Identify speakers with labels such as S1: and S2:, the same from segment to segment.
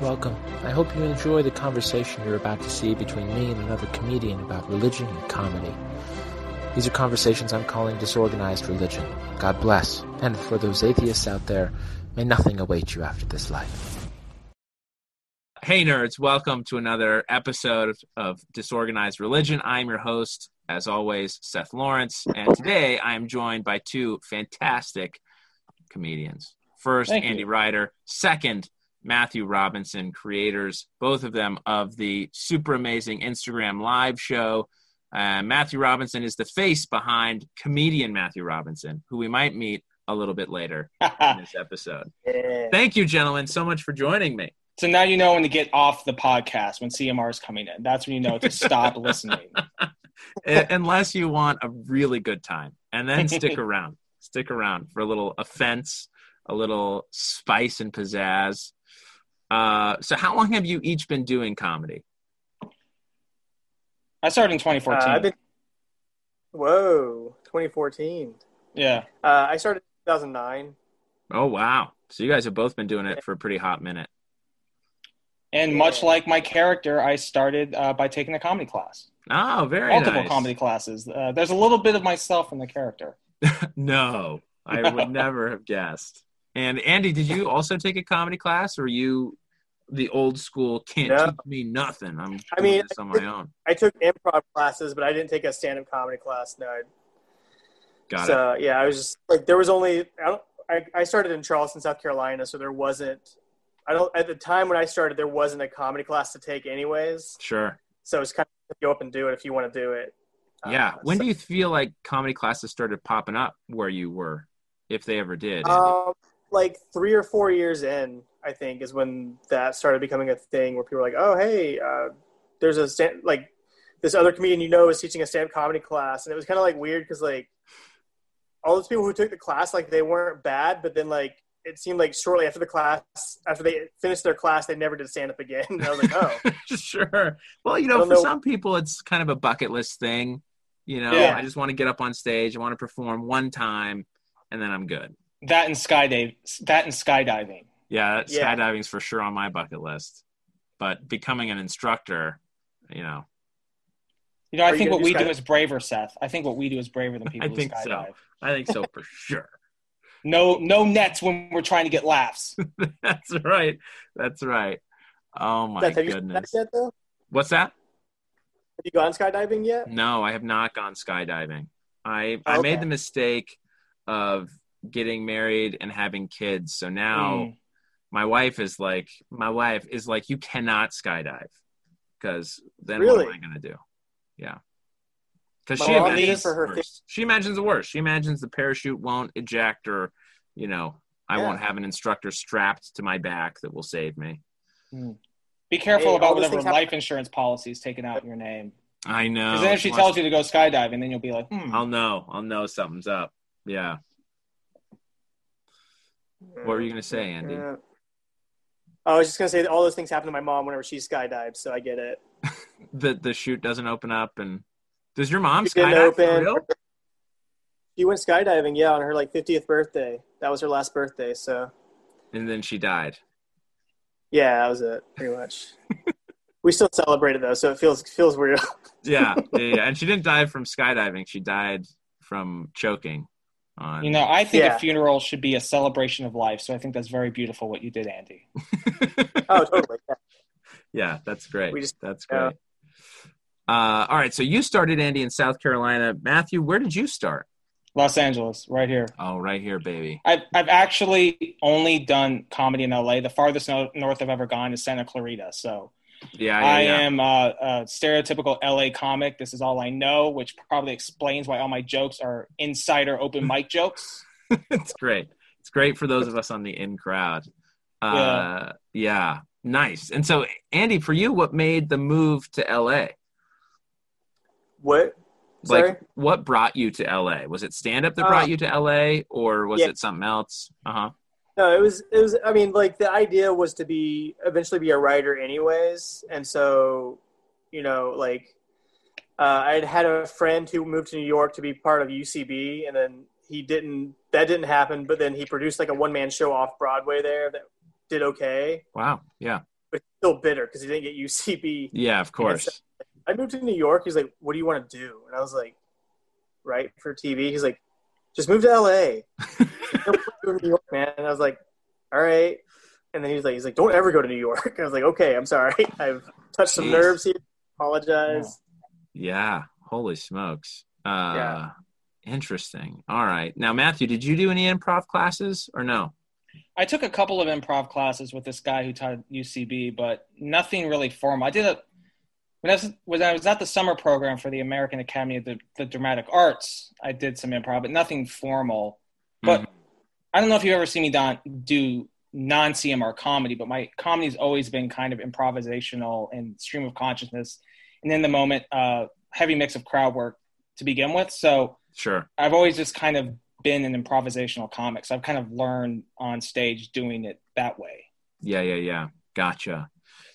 S1: Welcome. I hope you enjoy the conversation you're about to see between me and another comedian about religion and comedy. These are conversations I'm calling disorganized religion. God bless. And for those atheists out there, may nothing await you after this life. Hey, nerds, welcome to another episode of Disorganized Religion. I'm your host, as always, Seth Lawrence, and today I am joined by two fantastic comedians. First,
S2: Thank you.
S1: Andy Ryder. Second, Matthew Robinson, creators, both of them, of the super amazing Instagram live show. Uh, Matthew Robinson is the face behind comedian Matthew Robinson, who we might meet a little bit later in this episode.
S2: Yeah.
S1: Thank you, gentlemen, so much for joining me.
S2: So now you know when to get off the podcast when CMR is coming in. That's when you know to stop listening.
S1: Unless you want a really good time, and then stick around. Stick around for a little offense, a little spice and pizzazz. Uh, so, how long have you each been doing comedy?
S2: I started in
S3: Uh,
S2: 2014.
S3: I've been. Whoa, 2014.
S2: yeah.
S3: Uh, I started in 2009.
S1: Oh, wow. So, you guys have both been doing it for a pretty hot minute.
S2: And much like my character, I started uh, by taking a comedy class.
S1: Oh, very
S2: Multiple
S1: nice.
S2: comedy classes. Uh, there's a little bit of myself in the character.
S1: No, I would never have guessed. And Andy, did you also take a comedy class, or you the old school can't
S3: No.
S1: teach me nothing? I'm
S3: I mean,
S1: this on my own.
S3: I took improv classes, but I didn't take a stand-up comedy class. No. I-
S1: Got it.
S3: so yeah, I was just like there was only I don't I, I started in Charleston, South Carolina, so there wasn't I don't at the time when I started there wasn't a comedy class to take anyways.
S1: Sure.
S3: So it's kind of go up and do it if you want to do it.
S1: Yeah.
S3: Uh,
S1: when
S3: so-
S1: do you feel like comedy classes started popping up where you were, if they ever did?
S3: Um, like three or four years in, I think, is when that started becoming a thing where people were like, "Oh, hey, uh, there's a stand like this other comedian you know is teaching a stand comedy class," and it was kind of like weird because like all those people who took the class like they weren't bad, but then like it seemed like shortly after the class, after they finished their class, they never did stand up again. And I was like, "Oh,
S1: sure. Well, you know, for
S3: know.
S1: some people, it's kind of a bucket list thing. You know,
S2: Yeah.
S1: I just want to get up on stage. I want to perform one time, and then I'm good.
S2: That and skydive. That and skydiving.
S1: Yeah,
S3: Yeah.
S1: skydiving's for sure on my bucket list. But becoming an instructor, you know,
S2: You know, I
S3: Are
S2: think what
S3: do
S2: we do is braver, Seth. I think what we do is braver than people
S1: I
S2: who
S1: think so. I think so for sure.
S2: No, no nets when we're trying to get laughs.
S1: That's right. That's right. Oh my
S3: Seth, have you
S1: goodness.
S3: yet though?
S1: What's that?
S3: Have you gone skydiving yet?"
S1: No, I have not gone skydiving. I I
S3: Okay.
S1: made the mistake of getting married and having kids. So now
S2: Mm.
S1: my wife is like my wife is like you cannot skydive because then
S3: Really?
S1: what am I going to do? Yeah. Because she
S3: mom did
S1: imagines
S3: for her
S1: the worst. She imagines the worst. She imagines the parachute won't eject or, you know, I
S3: Yeah.
S1: won't have an instructor strapped to my back that will save me.
S2: Be careful
S3: Hey,
S2: about whatever
S3: things happen-
S2: life insurance policy is taken out in your name.
S1: I know.
S2: Because then if she tells you to go skydiving, then you'll be like, hmm.
S1: I'll know. I'll know something's up. Yeah. What were you going to say, Andy?
S3: Yeah. I was just gonna say that all those things happen to my mom whenever she skydives, so I get it.
S1: The the chute doesn't open up and does your mom
S3: didn't
S1: skydive for real?
S3: She went skydiving, yeah, on her like 50th birthday. That was her last birthday, so
S1: And then she died.
S3: yeah, that was it, pretty much. we still celebrate it though, so it feels feels real.
S1: Yeah, yeah, yeah. And she didn't die from skydiving. She died from choking on.
S2: You know, I think
S3: Yeah.
S2: a funeral should be a celebration of life. So I think that's very beautiful what you did, Andy.
S3: oh, totally. Yeah.
S1: yeah, that's great.
S3: Just-
S1: that's
S3: yeah.
S1: great. Uh, all right, so you started Andy in South Carolina. Matthew, where did you start?
S2: Los Angeles, right here.
S1: Oh, right here, baby.
S2: I've, I've actually only done comedy in LA. The farthest no- north I've ever gone is Santa Clarita. So
S1: Yeah, yeah,
S2: I
S1: yeah.
S2: am uh, a stereotypical LA comic. This is all I know, which probably explains why all my jokes are insider open mic jokes.
S1: it's great. It's great for those of us on the in crowd. Uh, yeah. nice. And so, Andy, for you, what made the move to LA?
S3: What? Sorry.
S1: Like, what brought you to LA? Was it stand up that
S3: Uh,
S1: brought you to LA, or was
S3: yeah.
S1: it something else? Uh huh.
S3: No, it was it was. I mean, like the idea was to be eventually be a writer, anyways, and so you know, like uh, I had had a friend who moved to New York to be part of UCB, and then he didn't. That didn't happen. But then he produced like a one man show off Broadway there that did okay.
S1: Wow. Yeah.
S3: But still bitter because he didn't get UCB.
S1: Yeah, of course.
S3: I moved to New York. He's like, "What do you want to do?" And I was like, "Right for TV." He's like, "Just move to LA." New York, man. And I was like, "All right." And then he's like, "He's like, don't ever go to New York." I was like, "Okay, I'm sorry. I've touched some nerves here. Apologize."
S1: Yeah. Holy smokes. Uh,
S3: Yeah.
S1: Interesting. All right. Now, Matthew, did you do any improv classes or no?
S2: I took a couple of improv classes with this guy who taught at UCB, but nothing really formal. I did it when I was when I was at the summer program for the American Academy of the, the Dramatic Arts. I did some improv, but nothing formal. But I don't know if you've ever seen me don, do non CMR comedy, but my comedy's always been kind of improvisational and stream of consciousness, and in the moment, uh, heavy mix of crowd work to begin with. So
S1: Sure.
S2: I've always just kind of been an improvisational comic, so I've kind of learned on stage doing it that way.
S1: Yeah, yeah, yeah. Gotcha.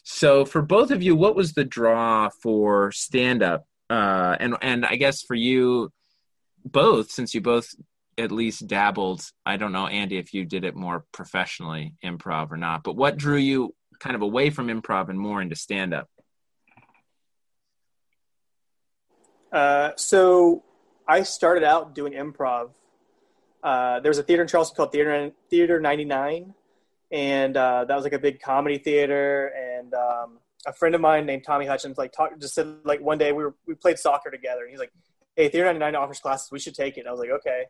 S1: So for both of you, what was the draw for stand up? Uh, and and I guess for you both, since you both at least dabbled, I don't know, Andy, if you did it more professionally, improv or not, but what drew you kind of away from improv and more into stand up?
S3: Uh, so I started out doing improv. Uh, there was a theater in Charleston called Theater Theater 99, and uh, that was like a big comedy theater. And um, a friend of mine named Tommy Hutchins like talked just said like one day we were we played soccer together, and he's like, "Hey, Theater 99 offers classes. We should take it." And I was like, "Okay."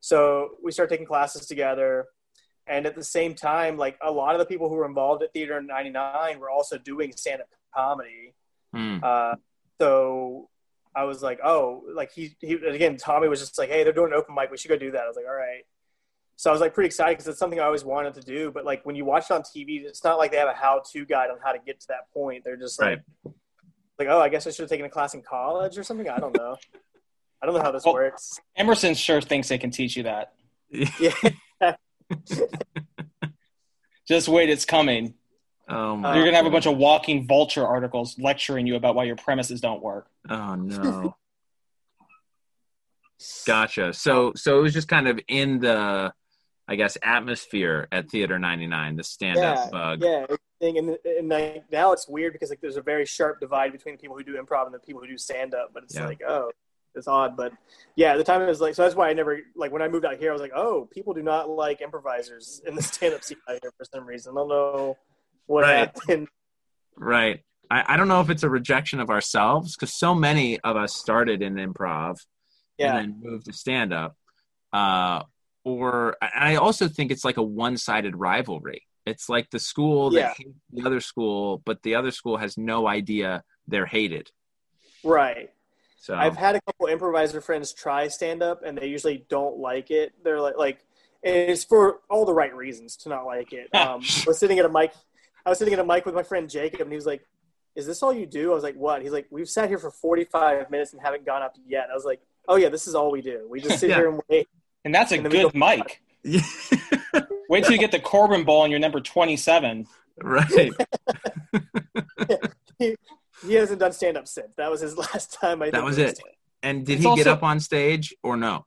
S3: So we started taking classes together. And at the same time, like a lot of the people who were involved at Theater 99 were also doing stand up comedy.
S1: Hmm.
S3: Uh, so I was like, oh, like he, he again, Tommy was just like, hey, they're doing an open mic. We should go do that. I was like, all right. So I was like pretty excited because it's something I always wanted to do. But like when you watch it on TV, it's not like they have a how-to guide on how to get to that point. They're just like, like, oh, I guess I should have taken a class in college or something. I don't know. I don't know how this
S2: Well-
S3: works.
S2: Emerson sure thinks they can teach you that.
S3: Yeah.
S2: Just wait, it's coming.
S1: Oh my!
S2: You're gonna have a bunch of walking vulture articles lecturing you about why your premises don't work.
S1: Oh no. gotcha. So so it was just kind of in the, I guess, atmosphere at Theater 99, the stand up
S3: yeah,
S1: bug.
S3: yeah. And, and like, now it's weird because like there's a very sharp divide between the people who do improv and the people who do stand up. But it's
S1: Yeah.
S3: like, oh, it's odd. But yeah, at the time it was like, so that's why I never like when I moved out here, I was like, oh, people do not like improvisers in the stand up scene out here for some reason. I don't know what
S1: Right.
S3: happened.
S1: Right. I, I don't know if it's a rejection of ourselves because so many of us started in improv
S3: Yeah,
S1: and then moved to stand up. Uh, or I also think it's like a one sided rivalry. It's like the school that
S3: Yeah.
S1: hates the other school, but the other school has no idea they're hated.
S3: right.
S1: So
S3: I've had a couple improviser friends try stand up and they usually don't like it. They're like, like, it's for all the right reasons to not like it. Um, I was sitting at a mic, I was sitting at a mic with my friend Jacob, and he was like, "Is this all you do?" I was like, "What?" He's like, "We've sat here for 45 minutes and haven't gone up yet." I was like, "Oh yeah, this is all we do. We just sit
S1: Yeah.
S3: here and wait."
S2: And that's a
S3: And
S2: good
S3: go-
S2: mic. Wait till you get the Corbin Bowl and you're number 27.
S1: right.
S3: He hasn't done stand up since. That was his last time. I
S1: That
S3: think
S1: was it. And did
S2: It's
S1: he get up on stage or no?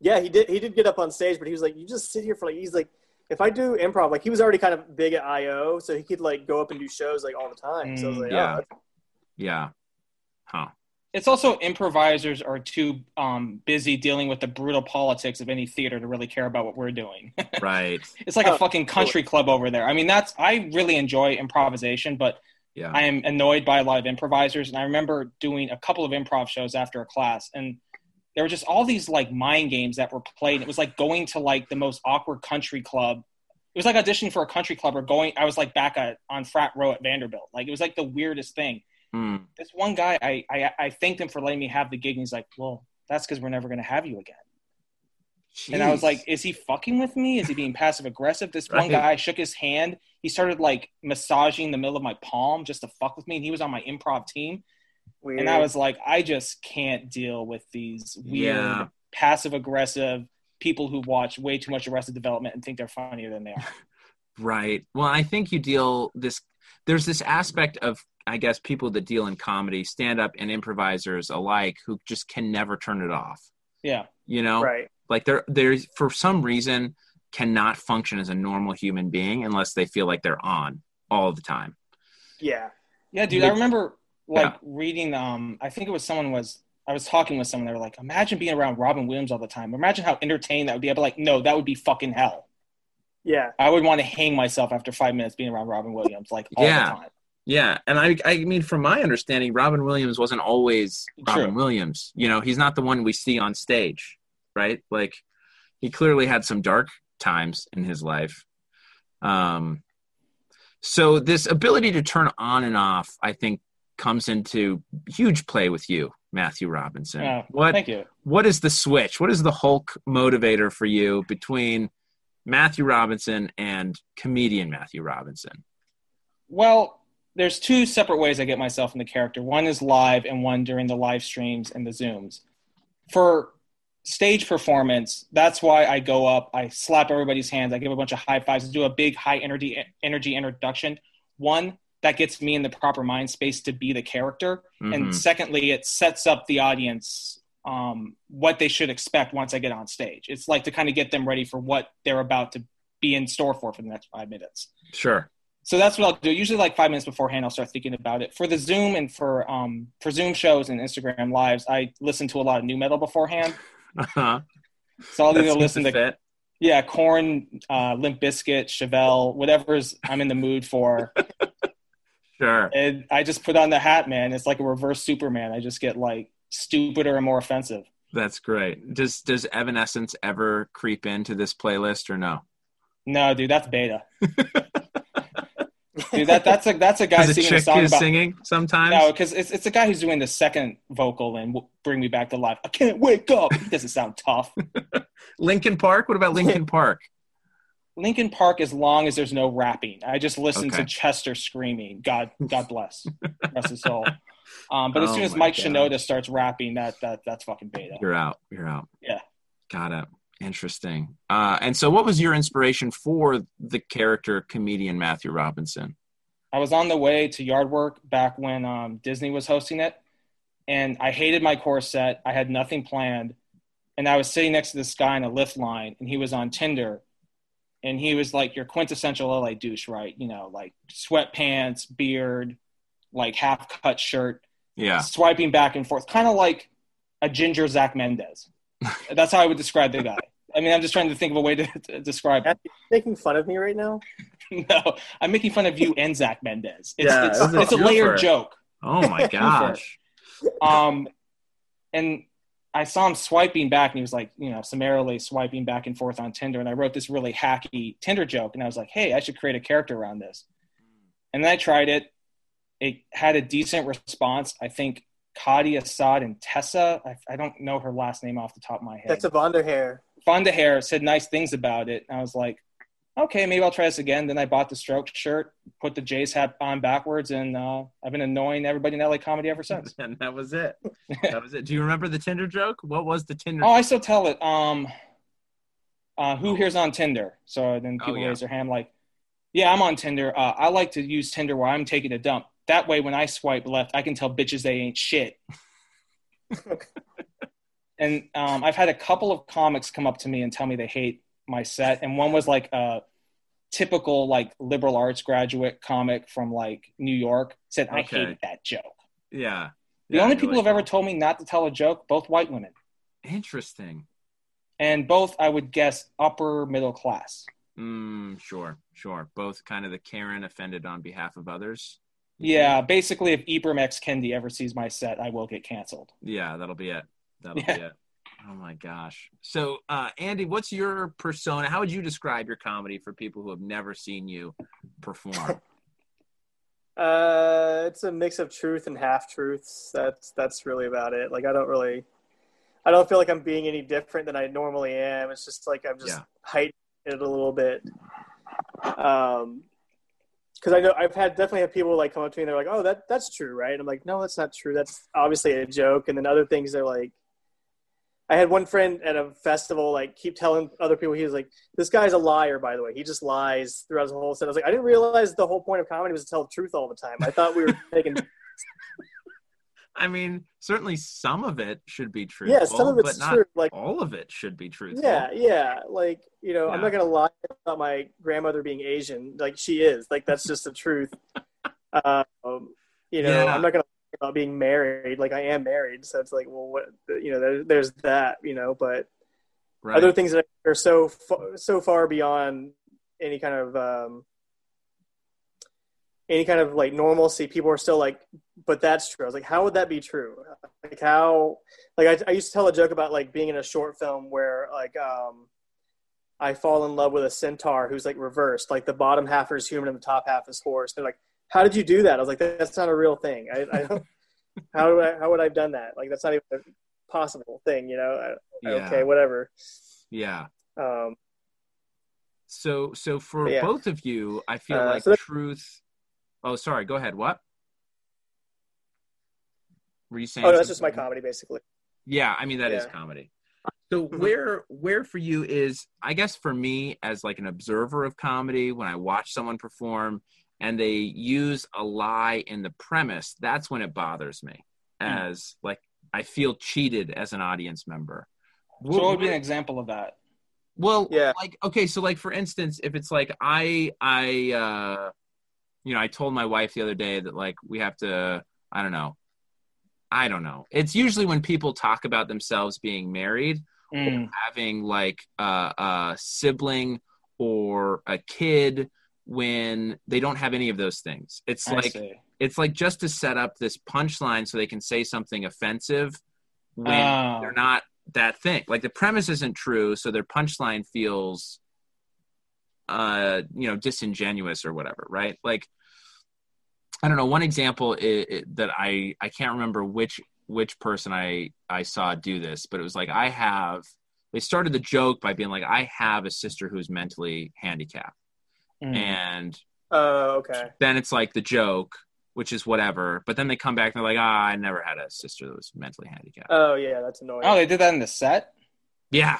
S3: Yeah, he did. He did get up on stage, but he was like, "You just sit here for like." He's like, "If I do improv, like he was already kind of big at IO, so he could like go up and do shows like all the time." So I was
S2: Mm,
S3: like,
S1: yeah.
S3: "Oh,
S1: Yeah. Huh.
S2: It's also improvisers are too um, busy dealing with the brutal politics of any theater to really care about what we're doing.
S1: Right.
S2: it's like
S3: Oh,
S2: a fucking country club over there. I mean, that's I really enjoy improvisation, but
S1: Yeah.
S2: I am annoyed by a lot of improvisers. And I remember doing a couple of improv shows after a class, and there were just all these like mind games that were played. It was like going to like the most awkward country club. It was like auditioning for a country club or going. I was like back at, on frat row at Vanderbilt. Like it was like the weirdest thing.
S1: Hmm.
S2: This one guy, I I, I thanked him for letting me have the gig, and he's like, "Well, that's because we're never going to have you again." And I was like, is he fucking with me? Is he being passive aggressive? This one guy shook his hand. He started like massaging the middle of my palm just to fuck with me. And he was on my improv team.
S3: weird."
S2: And I was like, I just can't deal with these weird,
S1: Yeah.
S2: passive aggressive people who watch way too much Arrested Development and think they're funnier than they are.
S1: Right. Well, I think you deal this. There's this aspect of, I guess, people that deal in comedy, stand up and improvisers alike, who just can never turn it off.
S2: Yeah.
S1: You know,
S3: right.
S1: like they're they're for some reason cannot function as a normal human being unless they feel like they're on all the time.
S3: Yeah.
S2: Yeah, dude, I remember like
S1: Yeah.
S2: reading. Um, I think it was someone was. I was talking with someone. They were like, "Imagine being around Robin Williams all the time. Imagine how entertained that would be." I'd be like, "No, that would be fucking hell.
S3: Yeah.
S2: I would want to hang myself after five minutes being around Robin Williams, like all
S1: Yeah.
S2: the time."
S1: Yeah, and I I mean from my understanding, Robin Williams wasn't always Robin
S2: True.
S1: Williams. You know, he's not the one we see on stage, right? Like he clearly had some dark times in his life. Um so this ability to turn on and off, I think comes into huge play with you, Matthew Robinson.
S2: Yeah,
S1: what
S2: Thank you.
S1: what is the switch? What is the Hulk motivator for you between Matthew Robinson and comedian Matthew Robinson?
S2: Well, there's two separate ways I get myself in the character. One is live, and one during the live streams and the zooms. For stage performance, that's why I go up, I slap everybody's hands, I give a bunch of high fives, do a big high energy energy introduction. One that gets me in the proper mind space to be the character,
S1: Mhm.
S2: and secondly, it sets up the audience um, what they should expect once I get on stage. It's like to kind of get them ready for what they're about to be in store for for the next five minutes.
S1: Sure.
S2: So that's what I'll do. Usually, like five minutes beforehand, I'll start thinking about it. For the Zoom and for um, for Zoom shows and Instagram lives, I listen to a lot of nu metal beforehand.
S1: Uh-huh.
S2: So I'll either listen to
S1: fit.
S2: yeah, Korn, uh, Limp Bizkit, Chevelle, whatever's I'm in the mood for.
S1: Sure.
S2: and I just put on the hat, man. It's like a reverse Superman. I just get like stupider and more offensive.
S1: That's great. Does does Evanescence ever creep into this playlist or no?
S2: No, dude, that's beta. dude, that that's a that's a guy
S1: Because a
S2: singing a song
S1: is
S2: about
S1: singing sometimes.
S2: No, because it's, it's a guy who's doing the second vocal and bring me back to life. I can't wake up. He doesn't sound tough.
S1: Linkin Park. What about Linkin Park?
S2: Linkin Park, as long as there's no rapping, I just listen
S1: Okay.
S2: to Chester screaming. God, God bless, rest his soul. Um, but as
S1: Oh
S2: soon as Mike
S1: gosh.
S2: Shinoda starts rapping, that that that's fucking beta.
S1: You're out. You're out.
S2: Yeah.
S1: Got it. Interesting. Uh, and so, what was your inspiration for the character comedian Matthew Robinson?
S2: I was on the way to yard work back when um, Disney was hosting it, and I hated my course set. I had nothing planned, and I was sitting next to this guy in a lift line, and he was on Tinder, and he was like your quintessential LA douche, right? You know, like sweatpants, beard, like half cut shirt,
S1: Yeah.
S2: swiping back and forth, kind of like a ginger Zach Mendez. That's how I would describe the guy. I mean, I'm just trying to think of a way to, to describe him.
S3: Making fun of me right now?
S2: No, I'm making fun of you and Zach Mendez. It's,
S3: Yeah,
S2: it's,
S3: it's
S1: a
S2: it's a layered joke.
S1: Oh my gosh.
S2: Um, and I saw him swiping back, and he was like, you know, summarily swiping back and forth on Tinder. And I wrote this really hacky Tinder joke, and I was like, hey, I should create a character around this. And then I tried it. It had a decent response. I think Kadi Assad and Tessa, I, I don't know her last name off the top of my head.
S3: That's a Vonda hair.
S2: Fonda Hair said nice things about it. And I was like, okay, maybe I'll try this again. Then I bought the stroke shirt, put the Jays hat on backwards, and uh, I've been annoying everybody in LA comedy ever since.
S1: and that was it. That was it. Do you remember the Tinder joke? What was the Tinder?
S2: oh, I still tell it. Um, uh, who here's on Tinder? So then
S1: Oh,
S2: people
S1: yeah.
S2: raise their hand like, yeah, I'm on Tinder. Uh, I like to use Tinder where I'm taking a dump. That way, when I swipe left, I can tell bitches they ain't shit. and um, I've had a couple of comics come up to me and tell me they hate my set, and one was like a typical like liberal arts graduate comic from like New York said I
S1: Okay.
S2: hated that joke.
S1: yeah.
S2: The
S1: Yeah,
S2: only people
S1: like,
S2: who've ever told me not to tell a joke, both white women,
S1: Interesting.
S2: and both I would guess upper middle class.
S1: Mm, sure, sure. Both kind of the Karen offended on behalf of others.
S2: Yeah, basically, if Ibram X Kendi ever sees my set, I will get canceled.
S1: Yeah, that'll be it. That'll
S2: Yeah.
S1: be it. Oh my gosh. So, uh, Andy, what's your persona? How would you describe your comedy for people who have never seen you perform?
S3: Uh, it's a mix of truth and half truths. That's that's really about it. Like I don't really, I don't feel like I'm being any different than I normally am. It's just like I'm just
S1: Yeah.
S3: heightening it a little bit. Um, because I know I've had definitely had people like come up to me and they're like, "Oh, that that's true, right?" And I'm like, "No, that's not true. That's obviously a joke." And then other things they're like, I had one friend at a festival like keep telling other people he was like, "This guy's a liar." By the way, he just lies throughout his whole set. I was like, I didn't realize the whole point of comedy was to tell the truth all the time. I thought we were making
S1: I mean, certainly some of it should be true.
S3: yeah, some of it's
S1: but not
S3: true. Like
S1: all of it should be true.
S3: yeah, yeah, like you know, I'm not gonna lie about my grandmother being Asian. Like she is. Like that's just the truth. Um, you know,
S1: Yeah.
S3: I'm not gonna lie about being married. Like I am married, so it's like, well, what? You know, there, there's that. You know, but
S1: Right.
S3: other things that are so fa- so far beyond any kind of um, any kind of like normalcy people are still like but that's true i was like how would that be true like how like I, I used to tell a joke about like being in a short film where like um i fall in love with a centaur who's like reversed like the bottom half is human and the top half is horse they're like how did you do that i was like that's not a real thing i, I don't how do I, how would i have done that like that's not even a possible thing you know I,
S1: yeah.
S3: okay whatever
S1: Yeah.
S3: um
S1: So so for
S3: Yeah.
S1: both of you, I feel
S3: Uh,
S1: like
S3: so
S1: truth. Oh, sorry. Go ahead. What? Were you saying?
S3: oh no, that's just my comedy basically
S1: Yeah, I mean that is
S3: Yeah.
S1: comedy. So
S3: Mhm.
S1: where where for you is I guess for me as like an observer of comedy when I watch someone perform and they use a lie in the premise, that's when it bothers me. As like I feel cheated as an audience member.
S2: So what would be an example of that?
S1: Well,
S3: Yeah.
S1: like okay, so like for instance, if it's like I I uh you know, I told my wife the other day that like we have to I don't know. I don't know. It's usually when people talk about themselves being married
S2: Mm.
S1: having like a, a sibling or a kid when they don't have any of those things. It's
S2: I
S1: like
S2: see.
S1: it's like just to set up this punchline so they can say something offensive when
S2: Oh.
S1: they're not that thing. Like the premise isn't true, so their punchline feels uh you know disingenuous or whatever, right? Like I don't know. One example i i that I I can't remember which which person I I saw do this, but it was like I have. They started the joke by being like, "I have a sister who's mentally handicapped,"
S2: Mm.
S1: and
S3: oh okay
S1: then it's like the joke, which is whatever. But then they come back and they're like, "Ah, I never had a sister that was mentally handicapped."
S3: oh yeah that's annoying
S2: Oh, they did that in the set.
S1: yeah,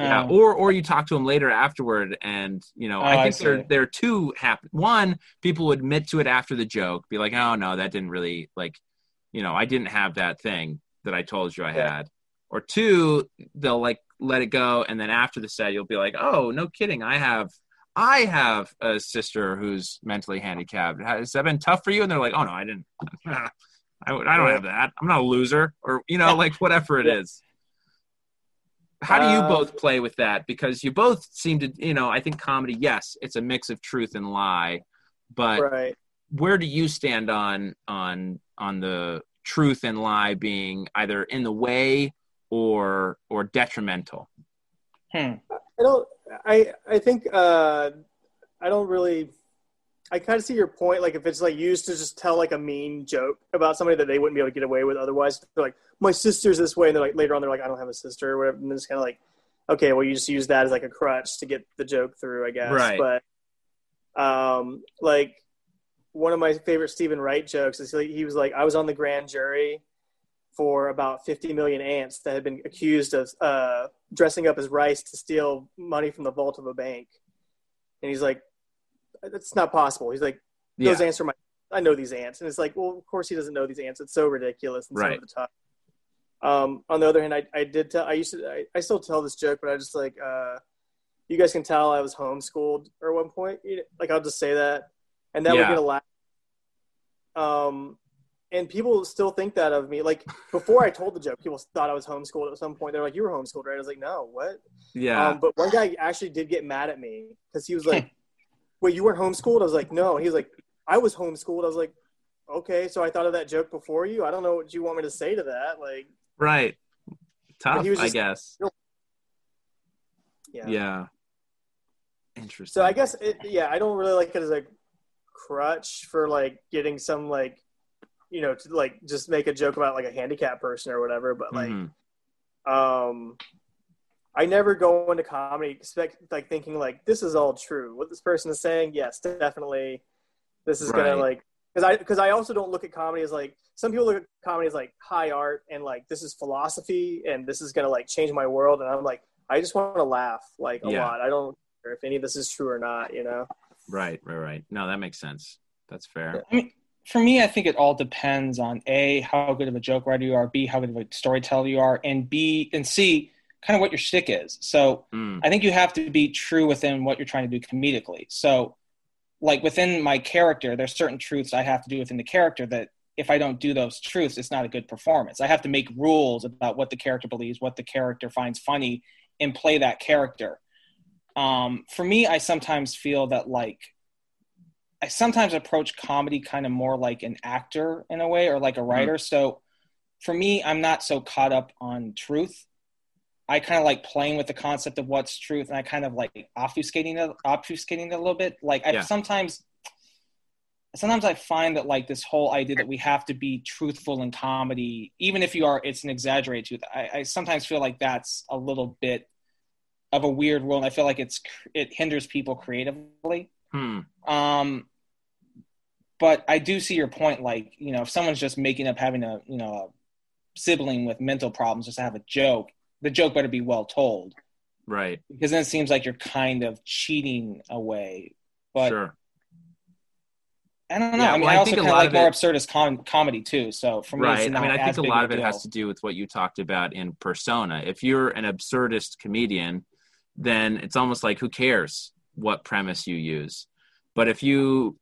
S1: yeah.
S2: Oh.
S1: Or or you talk to them later afterward, and you know,
S2: Oh,
S1: I
S2: I
S1: think there
S2: see.
S1: there are two happen. One, people would admit to it after the joke, be like, "Oh no, that didn't really like, you know, I didn't have that thing that I told you I
S3: Yeah.
S1: had." Or two, they'll like let it go, and then after the set, you'll be like, "Oh, no kidding, I have." I have a sister who's mentally handicapped. Has that been tough for you? And they're like, "Oh no, I didn't. I, I don't have that. I'm not a loser, or you know, like whatever it
S3: Yeah.
S1: is." How do you
S3: Um,
S1: both play with that? Because you both seem to, you know, I think comedy, yes, it's a mix of truth and lie, but
S3: right
S1: where do you stand on on on the truth and lie being either in the way or or detrimental?
S2: Hmm.
S3: I don't. I I think uh, I don't really. I kind of see your point. Like if it's like used to just tell like a mean joke about somebody that they wouldn't be able to get away with otherwise. They're like, my sister's this way, and they're like later on they're like, I don't have a sister or whatever. And it's kind of like, okay, well you just use that as like a crutch to get the joke through, I guess.
S1: Right.
S3: But um, like one of my favorite Steven Wright jokes is he, he was like, I was on the grand jury for about 50 million ants that had been accused of uh, dressing up as rice to steal money from the vault of a bank. And he's like, that's not possible. He's like, those ants are my, I know these ants. And it's like, well, of course he doesn't know these ants. It's so ridiculous and so
S1: Right.
S3: top. Um, on the other hand, I, I did tell, I used to, I, I still tell this joke, but I just like, uh, you guys can tell I was homeschooled or at one point. Like I'll just say that, and that
S1: Yeah.
S3: would get a laugh. Um, and people still think that of me. Like before I told the joke, people thought I was homeschooled at some point. They're like, "You were homeschooled, right?" I was like, "No, what?"
S1: Yeah.
S3: Um, but one guy actually did get mad at me because he was like, "Wait, you weren't homeschooled?" I was like, "No." And he was like, "I was homeschooled." I was like, "Okay, so I thought of that joke before you. I don't know what you want me to say to that." Like,
S1: right. Tough,
S3: was
S1: I
S3: just-
S1: guess.
S3: yeah.
S1: Yeah. Interesting.
S3: So I guess, it, yeah, I don't really like it as a crutch for like getting some like, you know, to like just make a joke about like a handicapped person or whatever. But like,
S1: Mhm.
S3: um i never go into comedy expect like thinking like this is all true what this person is saying yes definitely this is gonna like because i because i also don't look at comedy as like some people look at comedy as like high art and like this is philosophy and this is gonna like change my world and i'm like i just want to laugh like a
S1: Yeah.
S3: lot i don't care if any of this is true or not you know
S1: Right, right, right. No, that makes sense. That's fair.
S2: I mean, for me, I think it all depends on a how good of a joke writer you are, b how good of a storyteller you are, and b and c kind of what your shtick is. So
S1: Mm,
S2: I think you have to be true within what you're trying to do comedically. So like within my character, there's certain truths I have to do within the character that if I don't do those truths, it's not a good performance. I have to make rules about what the character believes, what the character finds funny, and play that character. Um, for me, I sometimes feel that like I sometimes approach comedy kind of more like an actor in a way or like a writer. Mm-hmm. So for me, I'm not so caught up on truth. I kind of like playing with the concept of what's truth, and I kind of like obfuscating it, obfuscating it a little bit. Like I yeah. sometimes, sometimes I find that like this whole idea that we have to be truthful in comedy, even if you are, it's an exaggerated truth. I, I sometimes feel like that's a little bit of a weird rule, and I feel like it's it hinders people creatively.
S1: Hmm.
S2: Um, but I do see your point. Like you know, if someone's just making up having a you know a sibling with mental problems just to have a joke, the joke better be well told.
S1: Right.
S2: Because then it seems like you're kind of cheating away. But
S1: sure.
S2: I don't know. Yeah, I mean, well, I, I also kind of like more it, absurdist com- comedy too. So for me,
S1: right. I mean, I think a lot of it deal. has to do with what you talked about in persona. If you're an absurdist comedian, then it's almost like who cares what premise you use. But if you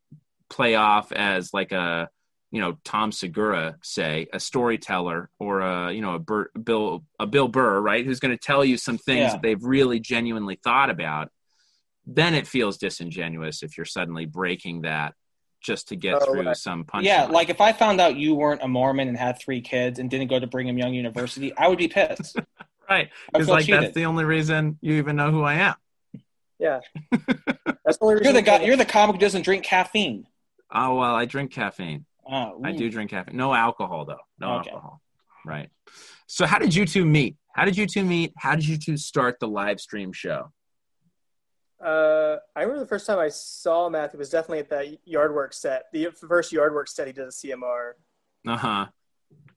S1: play off as like a you know Tom Segura say a storyteller or a you know a Bur- Bill a Bill Burr right who's going to tell you some things yeah. that they've really genuinely thought about then it feels disingenuous if you're suddenly breaking that just to get oh, through right. some punch
S2: yeah like if I found out you weren't a Mormon and had three kids and didn't go to Brigham Young University I would be pissed
S1: right because like cheated. that's the only reason you even know who I am
S3: yeah that's the only
S2: reason you're the guy you're the comic who doesn't drink caffeine
S1: oh well I drink caffeine
S2: Oh,
S1: I do drink caffeine. No alcohol though. No okay. alcohol. Right. So how did you two meet? How did you two meet? How did you two start the live stream show?
S3: Uh, I remember the first time I saw Matthew was definitely at that yard work set. The first yard work set he did at CMR.
S1: Uh huh.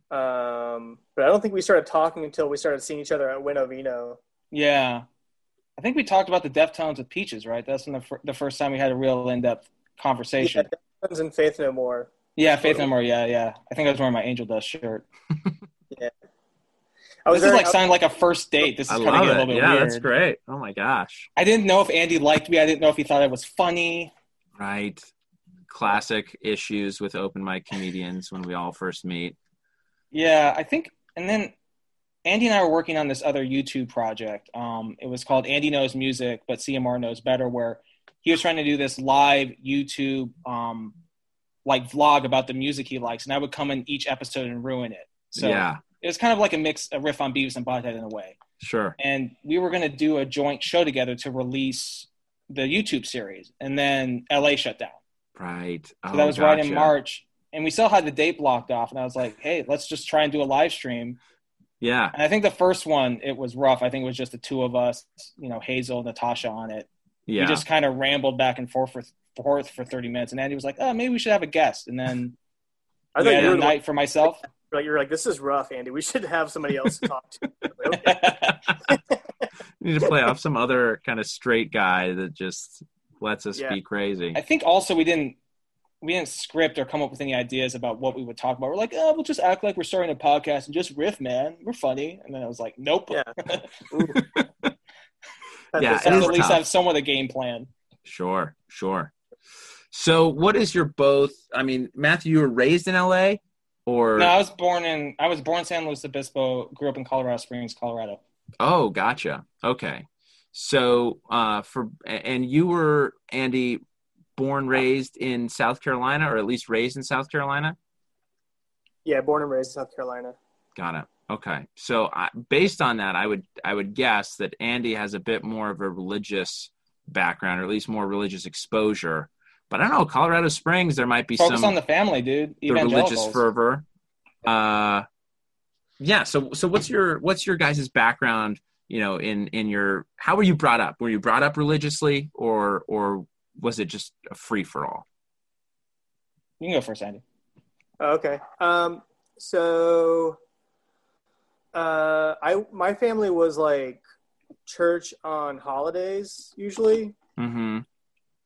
S3: Um, but I don't think we started talking until we started seeing each other at Winovino.
S2: Yeah, I think we talked about the Deftones with Peaches, right? That's the, fir- the first time we had a real in-depth conversation.
S3: Yeah, Deftones and Faith No More.
S2: Yeah, Faith No More. Yeah, yeah. I think I was wearing my Angel Dust shirt.
S3: yeah.
S2: I was this very, is like sounding like a first date. This is kind of a little bit weird.
S1: yeah,
S2: weird.
S1: that's great. Oh my gosh.
S2: I didn't know if Andy liked me. I didn't know if he thought I was funny.
S1: Right. Classic issues with open mic comedians when we all first meet.
S2: Yeah, I think, and then Andy and I were working on this other YouTube project. Um, it was called Andy Knows Music, but CMR Knows Better, where he was trying to do this live YouTube um, like vlog about the music he likes, and I would come in each episode and ruin it. So
S1: yeah.
S2: it was kind of like a mix, a riff on Beavis and Butthead in a way.
S1: Sure.
S2: And we were going to do a joint show together to release the YouTube series, and then LA shut down.
S1: Right.
S2: Oh, so that was gotcha. right in March, and we still had the date blocked off. And I was like, "Hey, let's just try and do a live stream."
S1: Yeah.
S2: And I think the first one it was rough. I think it was just the two of us, you know, Hazel, Natasha on it. Yeah. We just kind of rambled back and forth for forth for 30 minutes. And Andy was like, oh, maybe we should have a guest. And then I think you a night for myself.
S3: Like, you're like, this is rough, Andy. We should have somebody else to talk to.
S1: you need to play off some other kind of straight guy that just lets us yeah. be crazy.
S2: I think also we didn't we didn't script or come up with any ideas about what we would talk about. We're like, oh, we'll just act like we're starting a podcast and just riff, man. We're funny. And then I was like, nope.
S3: Yeah.
S1: yeah.
S2: at least tough. have somewhat a game plan.
S1: Sure, sure. So, what is your both? I mean, Matthew, you were raised in LA, or
S2: no? I was born in I was born in San Luis Obispo. Grew up in Colorado Springs, Colorado.
S1: Oh, gotcha. Okay. So, uh, for and you were Andy, born raised in South Carolina, or at least raised in South Carolina.
S3: Yeah, born and raised in South Carolina.
S1: Got it. Okay. So, I, based on that, I would I would guess that Andy has a bit more of a religious background, or at least more religious exposure but I don't know, Colorado Springs, there might be
S2: Focus
S1: some
S2: on the family, dude.
S1: The religious fervor. Uh, yeah. So, so what's your what's your guys' background? You know, in in your how were you brought up? Were you brought up religiously, or or was it just a free for all?
S2: You can go first, Andy.
S3: Okay. Um. So, uh, I my family was like church on holidays usually.
S1: Mm-hmm.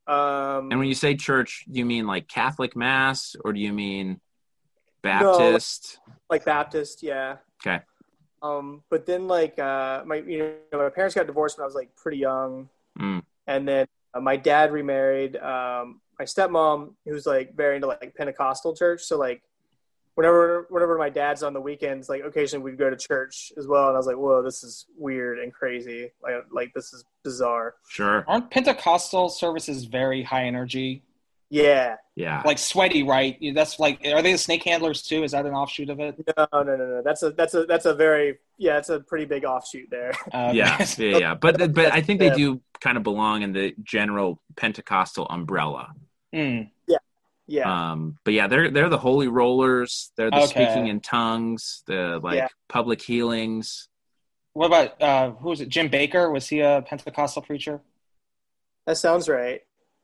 S3: Um,
S1: and when you say church, you mean like Catholic Mass or do you mean Baptist?
S3: No, like Baptist, yeah.
S1: Okay.
S3: Um, but then like uh, my you know my parents got divorced when I was like pretty young,
S1: mm.
S3: and then uh, my dad remarried. Um, my stepmom who's like very into like Pentecostal church. So like whenever whenever my dad's on the weekends, like occasionally we'd go to church as well. And I was like, whoa, this is weird and crazy. Like like this is bizarre.
S1: Sure.
S2: Aren't Pentecostal services very high energy?
S3: Yeah.
S1: Yeah.
S2: Like sweaty, right? That's like, are they the snake handlers too? Is that an offshoot of it?
S3: No, no, no, no. That's a that's a that's a very yeah, it's a pretty big offshoot there.
S2: Uh,
S1: yeah, yeah, yeah. But but I think they do kind of belong in the general Pentecostal umbrella.
S2: Mm.
S3: Yeah.
S1: Um, but yeah, they're they're the holy rollers. They're the
S2: Okay.
S1: speaking in tongues. The like
S3: Yeah.
S1: public healings.
S2: What about uh, who was it? Jim Bakker was he a Pentecostal preacher?
S3: that sounds right.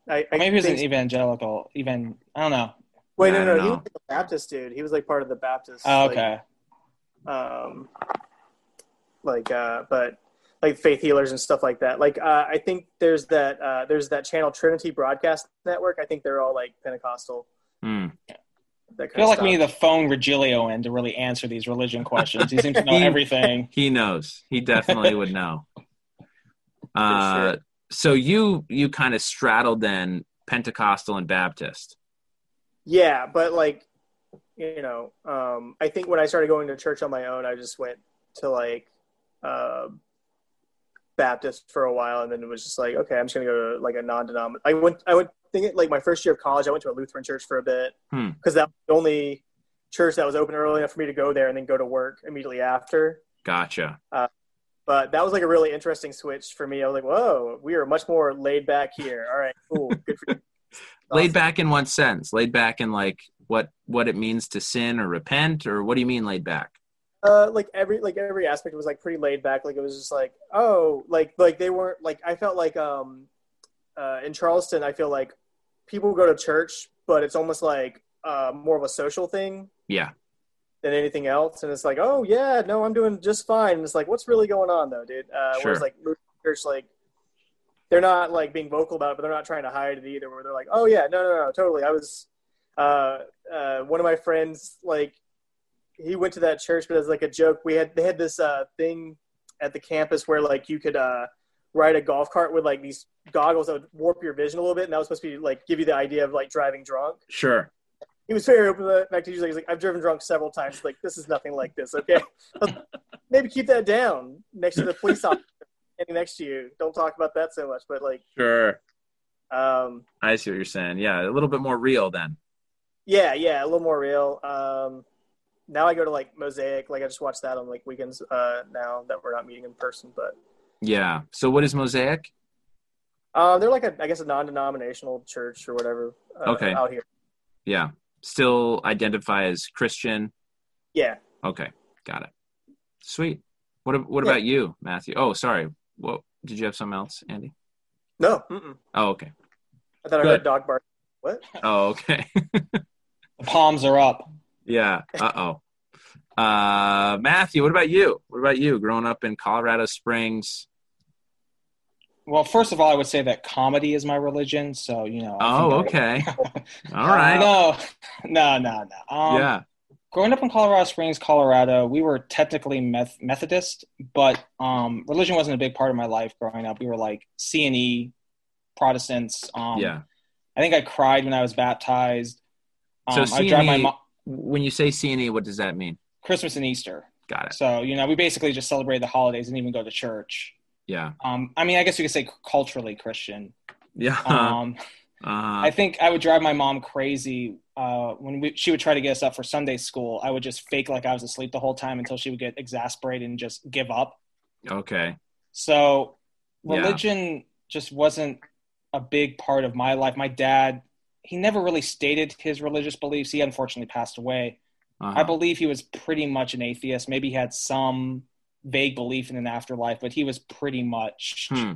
S3: I, I
S2: maybe he was an evangelical. Even I don't know.
S3: Wait,
S1: I
S3: no, no, he was like a Baptist dude. He was like part of the Baptist.
S2: Oh,
S3: like,
S2: okay.
S3: um, like uh, but like faith healers and stuff like that. Like uh, I think there's that uh, there's that channel Trinity Broadcast Network. I think they're all like Pentecostal. That
S2: I feel like
S3: stuff.
S2: we need the phone Regilio in to really answer these religion questions. He seems to know
S1: He-
S2: everything.
S1: He knows. He definitely would know. Uh,
S3: sure.
S1: so you you kind of straddled then Pentecostal and Baptist.
S3: Yeah, but like you know, um, I think when I started going to church on my own, I just went to like uh, Baptist for a while, and then it was just like, okay, I'm just gonna go to like a non-denominational. I went, I went thinking like my first year of college, I went to a Lutheran church for a bit
S1: Hmm.
S3: because that was the only church that was open early enough for me to go there and then go to work immediately after.
S1: Gotcha.
S3: But that was like a really interesting switch for me. I was like, whoa, we are much more laid back here. All right, cool, good for you.
S1: Laid back in what sense? Laid back in like what what it means to sin or repent, or what do you mean laid back?
S3: Uh like every like every aspect was like pretty laid back. Like it was just like oh like like they weren't like i felt like um uh in charleston i feel like people go to church but it's almost like uh more of a social thing
S1: Yeah.
S3: than anything else. And it's like oh yeah no i'm doing just fine. And it's like what's really going on though dude? Uh
S1: Sure.
S3: whereas like church like they're not like being vocal about it but they're not trying to hide it either where they're like oh yeah no no no totally. I was uh uh one of my friends like he went to that church, but as like a joke, we had they had this uh, thing at the campus where like you could uh, ride a golf cart with like these goggles that would warp your vision a little bit, and that was supposed to be like give you the idea of like driving drunk.
S1: Sure.
S3: He was very open with that. He's like, he's like, I've driven drunk several times. Like this is nothing like this. Okay, maybe keep that down next to the police officer standing next to you. Don't talk about that so much. But like,
S1: Sure.
S3: um,
S1: I see what you're saying. Yeah, a little bit more real then.
S3: yeah, yeah, a little more real. Um, now I go to like Mosaic. Like I just watch that on like weekends uh, now that we're not meeting in person, but.
S1: Yeah. So what is Mosaic?
S3: Uh, they're like a, I guess, a non-denominational church or whatever. Uh,
S1: Okay.
S3: Out here.
S1: Yeah. Still identify as Christian.
S3: Yeah.
S1: Okay. Got it. Sweet. What what
S3: Yeah.
S1: about you, Matthew? Oh, sorry. What did you have something else, Andy?
S3: No. Mm-mm.
S1: Oh, okay.
S3: I thought I heard a dog bark. What?
S1: Oh, okay.
S2: The palms are up.
S1: Yeah. Uh oh. Uh, Matthew, what about you? What about you? Growing up in Colorado Springs.
S2: Well, first of all, I would say that comedy is my religion. So you know. I
S1: Oh, okay. All right.
S2: No, no, no, no. Um,
S1: yeah.
S2: growing up in Colorado Springs, Colorado, we were technically Meth- Methodist, but um, religion wasn't a big part of my life growing up. We were like C and E Protestants. Um,
S1: Yeah.
S2: I think I cried when I was baptized.
S1: So
S2: Um, I drive my
S1: C&E
S2: mom
S1: When you say CNE, what does that mean?
S2: Christmas and Easter.
S1: Got it.
S2: So you know, we basically just celebrate the holidays and even go to church.
S1: Yeah.
S2: Um, I mean, I guess you could say culturally Christian.
S1: Yeah.
S2: Um,
S1: uh,
S2: I think I would drive my mom crazy uh, when we, she would try to get us up for Sunday school. I would just fake like I was asleep the whole time until she would get exasperated and just give up.
S1: okay.
S2: So
S1: Yeah.
S2: religion just wasn't a big part of my life. My dad, he never really stated his religious beliefs. He unfortunately passed away.
S1: Uh-huh.
S2: I believe he was pretty much an atheist. Maybe he had some vague belief in an afterlife, but he was pretty much.
S1: Hmm.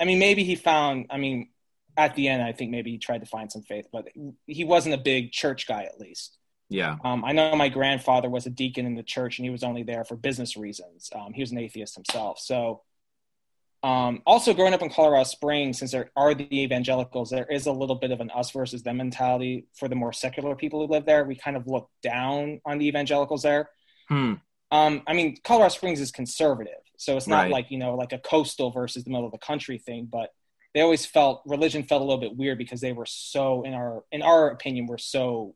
S2: I mean, maybe he found. I mean, at the end, I think maybe he tried to find some faith, but he wasn't a big church guy, at least.
S1: Yeah.
S2: Um, I know my grandfather was a deacon in the church, and he was only there for business reasons. Um, he was an atheist himself. So, um, also growing up in Colorado Springs, since there are the evangelicals, there is a little bit of an us versus them mentality for the more secular people who live there. We kind of look down on the evangelicals there.
S1: Hmm.
S2: Um, I mean, Colorado Springs is conservative, so it's not
S1: Right.
S2: like you know, like a coastal versus the middle of the country thing. But they always felt religion felt a little bit weird because they were so in our in our opinion were so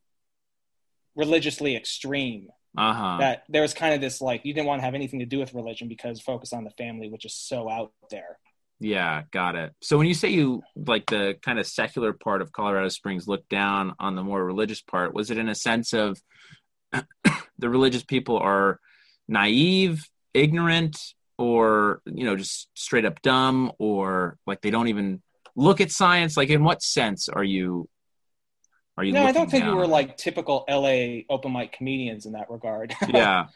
S2: religiously extreme
S1: Uh-huh.
S2: that there was kind of this like you didn't want to have anything to do with religion because focus on the family which is so out there
S1: Yeah, got it. So when you say you like the kind of secular part of Colorado Springs looked down on the more religious part, was it in a sense of the religious people are naive, ignorant, or you know, just straight up dumb, or like they don't even look at science? Like in what sense are you are you
S2: no i don't think we were like typical la open mic comedians in that regard?
S1: Yeah.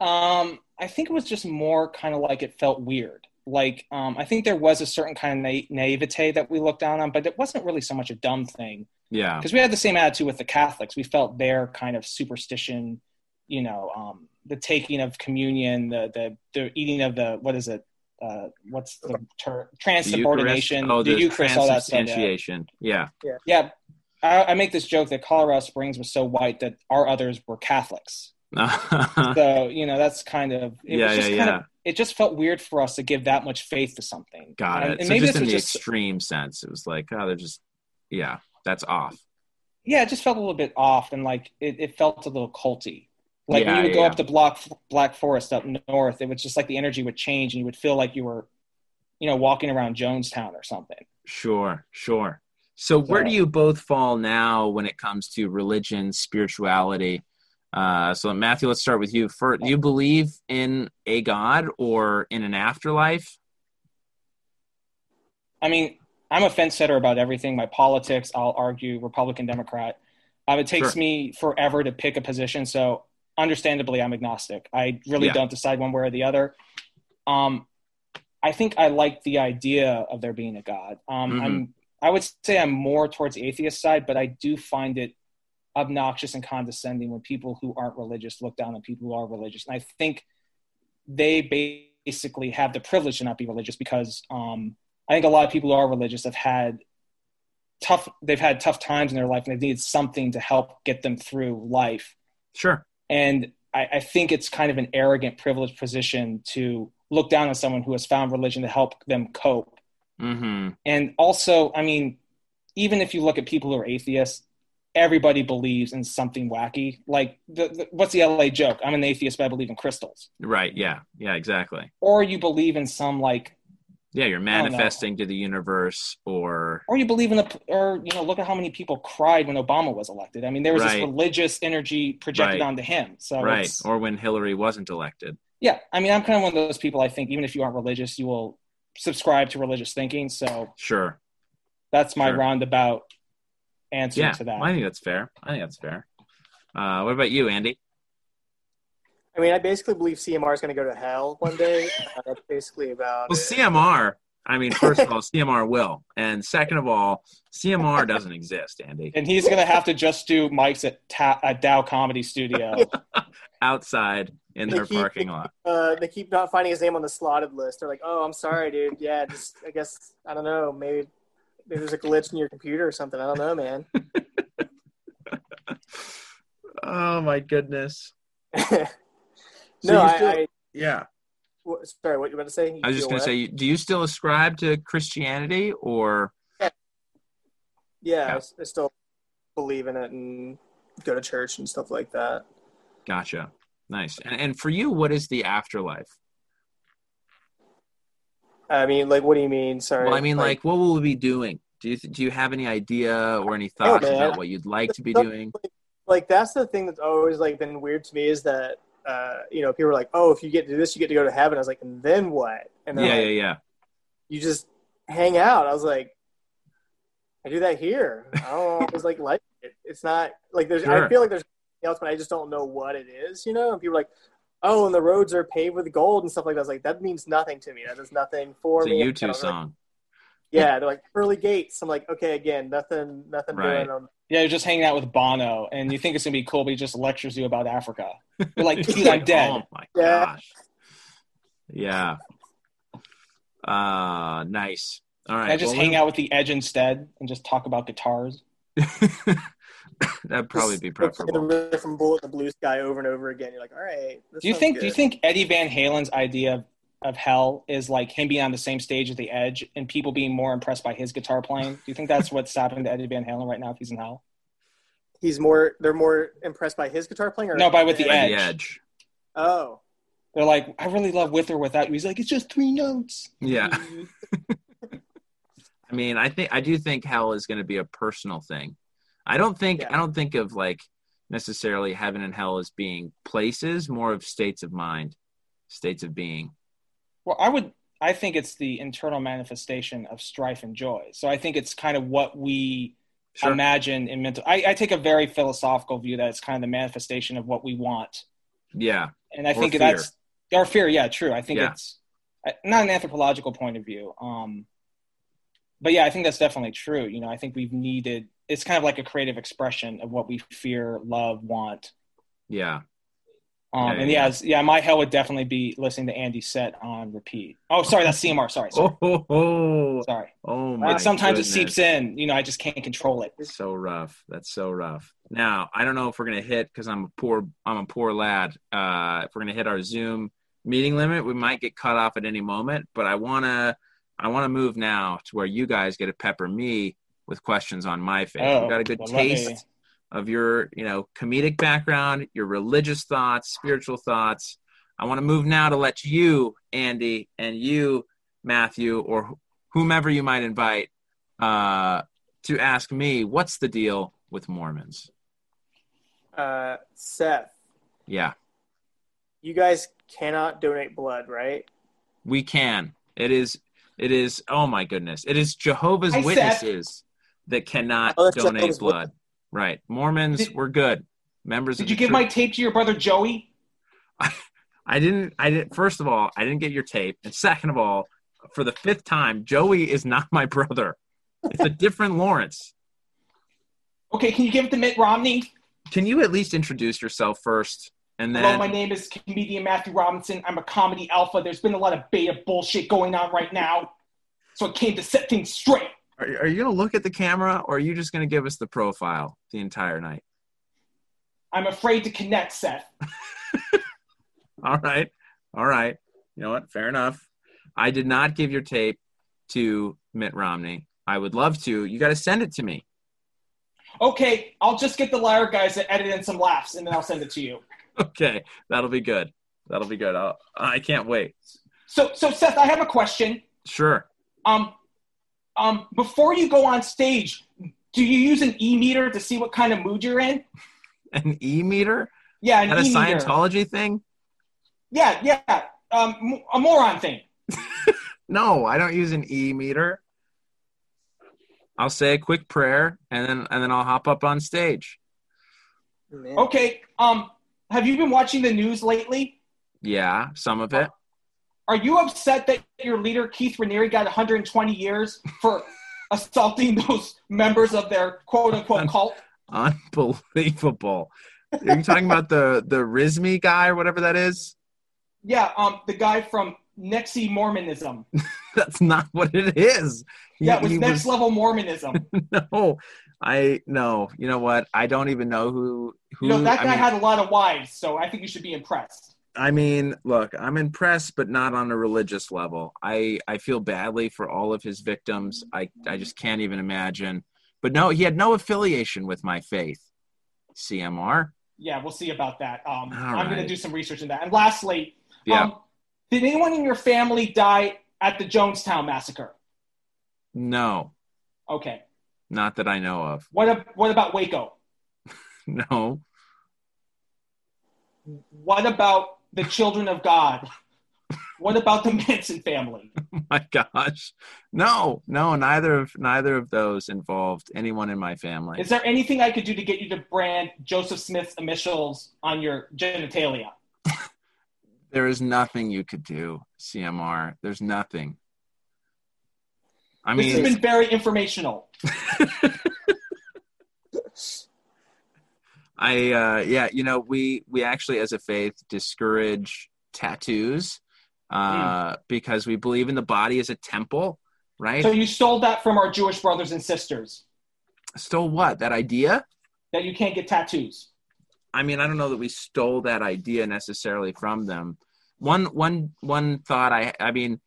S2: Um, I think it was just more kind of like it felt weird. Like, um, I think there was a certain kind of na- naivete that we looked down on, but it wasn't really so much a dumb thing
S1: Yeah.
S2: because we had the same attitude with the Catholics. We felt their kind of superstition, you know, um, the taking of communion, the the the eating of the what is it? Uh, what's the term?
S1: The
S2: Transubordination,
S1: Eucharist? Oh,
S2: the, Eucharist, all that stuff. Yeah.
S1: transubstantiation. Yeah.
S2: yeah. I, I make this joke that Colorado Springs was so white that our others were Catholics. so you know that's kind of it
S1: Yeah,
S2: was just
S1: yeah,
S2: kind
S1: yeah.
S2: of it just felt weird for us to give that much faith to something
S1: Got
S2: and,
S1: it.
S2: and
S1: so
S2: maybe
S1: just in
S2: was
S1: the
S2: just
S1: extreme sense, it was like, oh, they're just, yeah, that's off.
S2: yeah it just felt a little bit off and like it, it felt a little culty like
S1: Yeah,
S2: when you would go
S1: yeah.
S2: up to Black Black Forest up north it was just like the energy would change and you would feel like you were you know walking around Jonestown or something
S1: Sure, sure. So, where do you both fall now when it comes to religion, spirituality? Uh, so, Matthew, let's start with you. For, do you believe in a God or in an afterlife?
S2: I mean, I'm a fence setter about everything. My politics, I'll argue Republican, Democrat. Um, it takes
S1: Sure.
S2: me forever to pick a position. So, understandably, I'm agnostic. I really
S1: Yeah.
S2: don't decide one way or the other. Um, I think I like the idea of there being a God. Um,
S1: Mhm.
S2: I'm, I would say I'm more towards atheist side, but I do find it obnoxious and condescending when people who aren't religious look down on people who are religious. And I think they basically have the privilege to not be religious because um, I think a lot of people who are religious have had tough they've had tough times in their life and they've needed something to help get them through life.
S1: Sure.
S2: And I, I think it's kind of an arrogant, privileged position to look down on someone who has found religion to help them cope.
S1: Mm-hmm.
S2: And also, I mean, even if you look at people who are atheists, everybody believes in something wacky. Like, the, the, what's the LA joke? I'm an atheist, but I believe in crystals.
S1: Right. Yeah. Yeah. Exactly.
S2: Or you believe in some like
S1: Yeah. You're manifesting to the universe, or
S2: or you believe in the or you know look at how many people cried when obama was elected i mean there was
S1: Right.
S2: this religious energy projected
S1: Right.
S2: onto him so
S1: right, or when Hillary wasn't elected.
S2: yeah i mean i'm kind of one of those people i think even if you aren't religious you will subscribe to religious thinking so
S1: Sure.
S2: that's my
S1: Sure.
S2: roundabout answer
S1: Yeah.
S2: to that
S1: I think that's fair. I think that's fair. Uh, what about you, Andy?
S3: I mean, I basically believe CMR is going to go to hell one day. Uh, that's basically about
S1: Well,
S3: it.
S1: CMR. I mean, first of all, CMR will, and second of all, CMR doesn't exist, Andy.
S2: and he's gonna have to just do mics at, Ta- at dow comedy studio
S1: Outside in
S3: They
S1: their
S3: keep-
S1: parking lot.
S3: Uh, they keep not finding his name on the slotted list. They're like, "Oh, I'm sorry, dude. Yeah, just I guess I don't know. Maybe, maybe there's a glitch in your computer or something. I don't know, man."
S1: Oh my goodness.
S3: no,
S1: So you
S3: I,
S1: still-
S3: I
S1: Yeah.
S3: what- sorry. What you were about to say? You
S1: I was just going to say, do you still ascribe to Christianity or?
S3: Yeah,
S1: Yeah.
S3: I s- I still believe in it and go to church and stuff like that.
S1: Gotcha. Nice. And, and for you, what is the afterlife?
S3: I mean, like, what do you mean? Sorry.
S1: Well, I mean, like, what will we be doing? Do you do you have any idea or any thoughts
S3: man.
S1: about what you'd like to be doing?
S3: like that's the thing that's always like been weird to me is that uh, you know people are like, oh, if you get to do this, you get to go to heaven. I was like, and then what? And
S1: Yeah,
S3: they're
S1: yeah,
S3: like,
S1: yeah.
S3: you just hang out. I was like, I do that here. I don't always like like it. It's not like there's.
S1: Sure.
S3: I feel like there's else, but I just don't know what it is. You know, and people are like, oh, and the roads are paved with gold and stuff like that. I was like, that means nothing to me. That does nothing for
S1: It's a
S3: me. I
S1: U2
S3: don't really-
S1: song.
S3: Yeah, they're like pearly gates. I'm like, okay, again, nothing, nothing
S1: Right.
S3: doing.
S2: Yeah you're just hanging out with bono and you think it's gonna be cool but he just lectures you about africa you're like dude i'm dead
S1: Oh my
S3: Yeah.
S1: gosh. Yeah. Uh nice. All right.
S2: Can i just
S1: well,
S2: hang out with the edge instead and just talk about guitars
S1: That'd probably be
S3: just
S1: preferable.
S3: The riff from Bullet in the Blue Sky over and over again. You're like, all right. this
S2: do you
S3: sounds
S2: think do you think eddie van halen's idea of of hell is like him being on the same stage as the Edge and people being more impressed by his guitar playing? Do you think that's what's happening to Eddie Van Halen right now if he's in hell?
S3: He's more. They're more impressed by his guitar playing, or
S2: No, by with the
S1: By
S2: Edge.
S1: the edge.
S3: Oh,
S2: They're like, I really love with or without you. He's like, it's just three notes.
S1: Yeah. I mean, I think I do think hell is going to be a personal thing. I don't think
S3: Yeah.
S1: I don't think of like necessarily heaven and hell as being places, more of states of mind, states of being.
S2: Well, I would. I think it's the internal manifestation of strife and joy. So I think it's kind of what we
S1: Sure.
S2: imagine in mental. I, I take a very philosophical view that it's kind of the manifestation of what we want,
S1: Yeah.
S2: and I
S1: Or
S2: think
S1: fear.
S2: that's our fear. Yeah, true. I think
S1: Yeah.
S2: it's not an anthropological point of view. Um, but yeah, I think that's definitely true. You know, I think we've needed. It's kind of like a creative expression of what we fear, love, want.
S1: Yeah.
S2: Um,
S1: Yeah,
S2: and
S1: yeah,
S2: yeah,
S1: yeah.
S2: my hell would definitely be listening to Andy set on repeat. Oh, sorry, that's CMR. Sorry, sorry,
S1: Oh, oh, oh,
S2: sorry.
S1: oh my
S2: It sometimes
S1: goodness.
S2: it seeps in. You know, I just can't control it.
S1: so rough. That's so rough. Now I don't know if we're gonna hit because I'm a poor I'm a poor lad. Uh, if we're gonna hit our Zoom meeting limit, we might get cut off at any moment. But I wanna I wanna move now to where you guys get to pepper me with questions on my faith.
S2: Oh,
S1: you got a good
S2: well, let me-
S1: taste of your you know comedic background, your religious thoughts, spiritual thoughts. I want to move now to let you, Andy, and you, Matthew, or wh- whomever you might invite, uh, to ask me what's the deal with Mormons.
S3: uh, Seth,
S1: Yeah,
S3: you guys cannot donate blood, right?
S1: we can. It is. It is. Oh my goodness! It is Jehovah's
S2: Hi, Seth.
S1: That cannot
S3: Oh,
S1: donate blood. Right. Mormons,
S2: Did-
S1: we're good. Members.
S2: Did you give
S1: church-
S2: my tape to your brother Joey?
S1: I didn't. I didn't. First of all, I didn't get your tape, and second of all, for the fifth time, Joey is not my brother. It's a different Lawrence.
S2: Okay, can you give it to Mitt Romney?
S1: Can you at least introduce yourself first, and
S2: Hello,
S1: then
S2: my name is comedian Matthew Robinson. I'm a comedy alpha. There's been a lot of beta bullshit going on right now, so I came to set things straight.
S1: Are, are you going to look at the camera, or are you just going to give us the profile the entire night?
S2: I'm afraid to connect, Seth.
S1: All right, all right. You know what? Fair enough. I did not give your tape to Mitt Romney. I would love to. You got to send it to me.
S2: Okay, I'll just get the liar guys to edit in some laughs, and then I'll send it to you.
S1: Okay, that'll be good. That'll be good. I'll, I can't wait.
S2: So, so Seth, I have a question.
S1: Sure.
S2: Um, um, before you go on stage, do you use an e meter to see what kind of mood you're in?
S1: An e meter?
S2: Yeah, an
S1: That a
S2: e meter.
S1: Scientology thing?
S2: Yeah, yeah. Um, m- a moron thing.
S1: No, I don't use an e meter. I'll say a quick prayer and then and then I'll hop up on stage.
S3: Man.
S2: Okay. Um, have you been watching the news lately?
S1: Yeah, some of it.
S2: Are you upset that your leader Keith Raniere got 120 years for assaulting those members of their quote unquote cult?
S1: Unbelievable. Are you talking about the the Rizmi guy or whatever that is?
S2: Yeah. Um, the guy from Nexi Mormonism.
S1: That's not what it is. He-
S2: Yeah, it was next level Mormonism.
S1: no, I no. You know what? I don't even know who. Who
S2: You know that
S1: I
S2: guy
S1: mean,
S2: had a lot of wives, so I think you should be impressed.
S1: I mean, look, I'm impressed, but not on a religious level. I I feel badly for all of his victims. I I just can't even imagine. But no, he had no affiliation with my faith. CMR.
S2: Yeah, we'll see about that. Um, I'm going to do some research in that. And lastly,
S1: Yeah.
S2: um, did anyone in your family die at the Jonestown massacre?
S1: no,
S2: Okay.
S1: not that I know of.
S2: What ab- what about Waco?
S1: No.
S2: What about the children of God? What about the Manson family?
S1: Oh my gosh. No, no, neither of neither of those involved anyone in my family.
S2: Is there anything I could do to get you to brand Joseph Smith's initials on your genitalia?
S1: There is nothing you could do, CMR. There's nothing. I mean, This
S2: has been very informational.
S1: I uh yeah, you know, we we actually as a faith discourage tattoos uh because we believe in the body as a temple, right?
S2: So you stole that from our Jewish brothers and sisters
S1: Stole what? That idea?
S2: that you can't get tattoos.
S1: I mean, I don't know that we stole that idea necessarily from them, one one one thought I I mean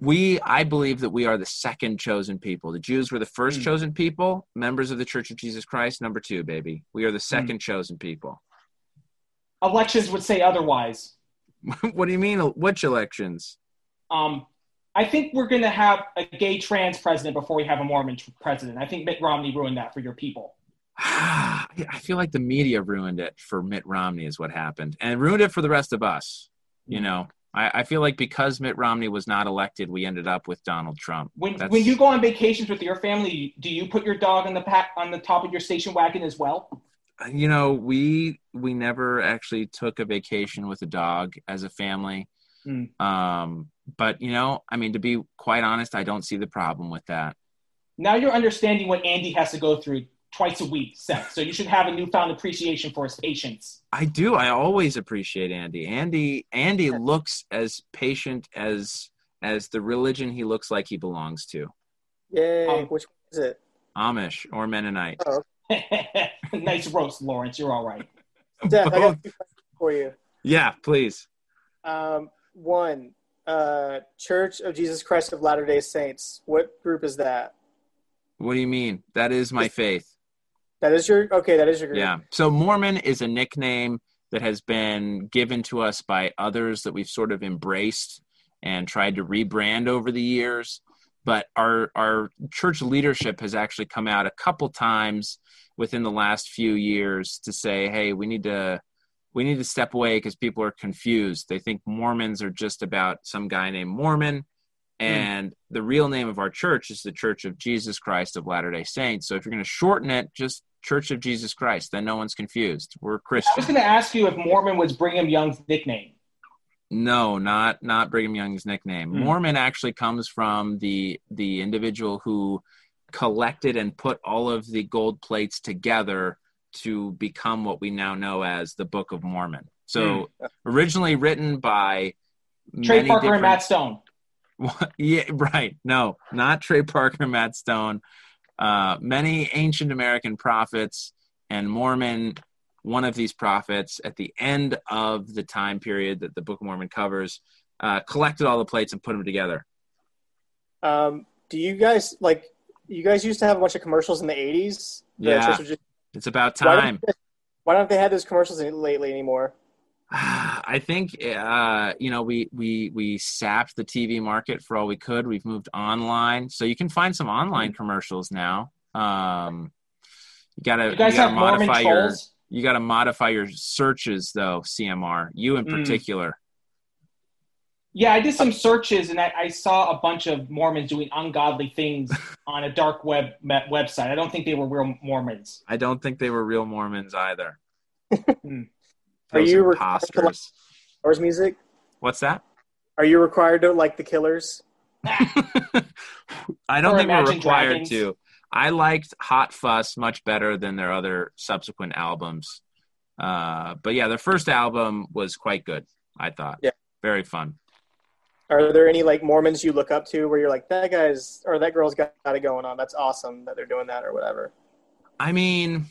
S1: we I believe that we are the second chosen people. The Jews were the first
S2: Mm.
S1: chosen people, members of the Church of Jesus Christ, number 2, baby. We are the
S2: Hmm.
S1: second chosen people.
S2: Elections would say otherwise.
S1: what do you mean which elections?
S2: Um, I think we're going to have a gay trans president before we have a Mormon tr- president. I think Mitt Romney ruined that for your people.
S1: I feel like the media ruined it for Mitt Romney is what happened and ruined it for the rest of us. You know, I, I feel like because Mitt Romney was not elected, we ended up with Donald Trump.
S2: When
S1: That's-
S2: when you go on vacations with your family, do you put your dog on the on the top of your station wagon as well?
S1: you know we we never actually took a vacation with a dog as a family
S2: Mm.
S1: um but you know i mean to be quite honest i don't see the problem with that
S2: Now you're understanding what Andy has to go through twice a week, Seth. So you should have a newfound appreciation for his patience.
S1: i do i always appreciate andy andy andy looks as patient as as the religion he looks like he belongs to
S3: Yay!
S2: Um,
S3: Which one is it?
S1: amish or mennonite
S2: nice roast, Lawrence. You're all right.
S3: Steph, I got two questions for you.
S1: yeah please
S3: Um, one, uh, Church of Jesus Christ of Latter Day Saints. What group is that?
S1: what do you mean that is my faith
S3: That is your okay. That is your group.
S1: Yeah. So Mormon is a nickname that has been given to us by others that we've sort of embraced and tried to rebrand over the years. But our our church leadership has actually come out a couple times within the last few years to say, "Hey, we need to we need to step away because people are confused. They think Mormons are just about some guy named Mormon." And the real name of our church is the Church of Jesus Christ of Latter day Saints. So if you're going to shorten it, just Church of Jesus Christ, then no one's confused. We're Christian.
S2: I was going to ask you if Mormon was Brigham Young's nickname.
S1: No, not not Brigham Young's nickname.
S2: Hmm.
S1: Mormon actually comes from the the individual who collected and put all of the gold plates together to become what we now know as the Book of Mormon. So originally written by
S2: Trey Parker and Matt Stone.
S1: Yeah, right. No, not Trey Parker, Matt Stone. Uh, many ancient American prophets and Mormon, one of these prophets at the end of the time period that the Book of Mormon covers, uh, collected all the plates and put them together.
S3: Um, do you guys like? You guys used to have a bunch of commercials in the '80s. The
S1: Yeah.
S3: Jesus-
S1: It's about
S3: Why
S1: time.
S3: don't, why don't they have those commercials lately anymore?
S1: I think uh, you know we we we sapped the TV market for all we could. We've moved online, so you can find some online commercials now. Um, you gotta
S2: You guys
S1: gotta
S2: have Mormon
S1: modify your
S2: trolls?
S1: you gotta modify your searches though. CMR, you in
S2: Mm.
S1: particular.
S2: Yeah, I did some searches and I, I saw a bunch of Mormons doing ungodly things on a dark web website. I don't think they were real Mormons.
S1: I don't think they were real Mormons either.
S3: Are
S1: Those
S3: you required to, like-
S1: imposters.
S3: Ours music.
S1: What's that?
S3: Are you required to like the Killers?
S1: I don't
S2: Or
S1: think we're required
S2: Dragons.
S1: to. I liked Hot Fuss much better than their other subsequent albums. Uh, but yeah, their first album was quite good. I thought.
S3: Yeah.
S1: Very fun.
S3: Are there any like Mormons you look up to where you're like that guy's or that girl's got, got it going on? That's awesome that they're doing that or whatever.
S1: I mean,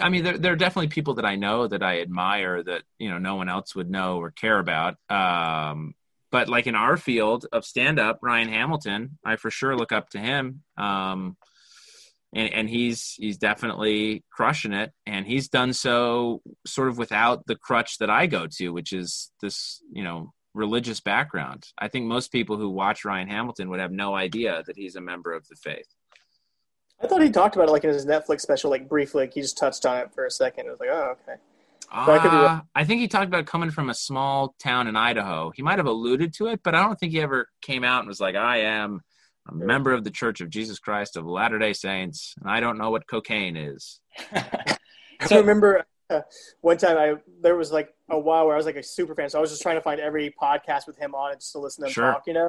S1: I mean, there, there are definitely people that I know that I admire that you know no one else would know or care about. Um, but like in our field of stand up, Ryan Hamilton, I for sure look up to him. Um, and, and he's he's definitely crushing it, and he's done so sort of without the crutch that I go to, which is this you know religious background. I think most people who watch Ryan Hamilton would have no idea that he's a member of the faith.
S3: I thought he talked about it like in his Netflix special, like briefly. Like he just touched on it for a second. It was like, oh, okay. I could be
S1: Uh. I think he talked about coming from a small town in Idaho. He might have alluded to it, but I don't think he ever came out and was like, "I am a member of the Church of Jesus Christ of Latter Day Saints, and I don't know what cocaine is."
S3: I remember uh, one time I there was like a while where I was like a super fan, so I was just trying to find every podcast with him on it just to listen to him
S1: Sure.
S3: talk, you know.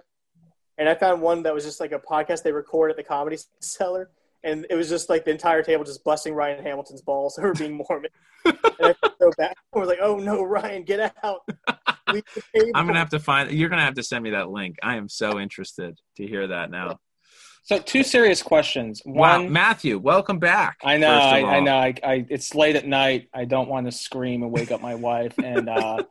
S3: And I found one that was just like a podcast they record at the Comedy Cellar, and it was just like the entire table just busting Ryan Hamilton's balls over being Mormon. and I felt so bad. I was like, "Oh no, Ryan, get out!" Leave the table.
S1: I'm gonna have to find. You're gonna have to send me that link. I am so interested to hear that now.
S2: So two serious questions.
S1: Wow,
S2: One,
S1: Matthew, welcome back.
S2: I know, I, I know. I, I, it's late at night. I don't want to scream and wake up my wife. And uh,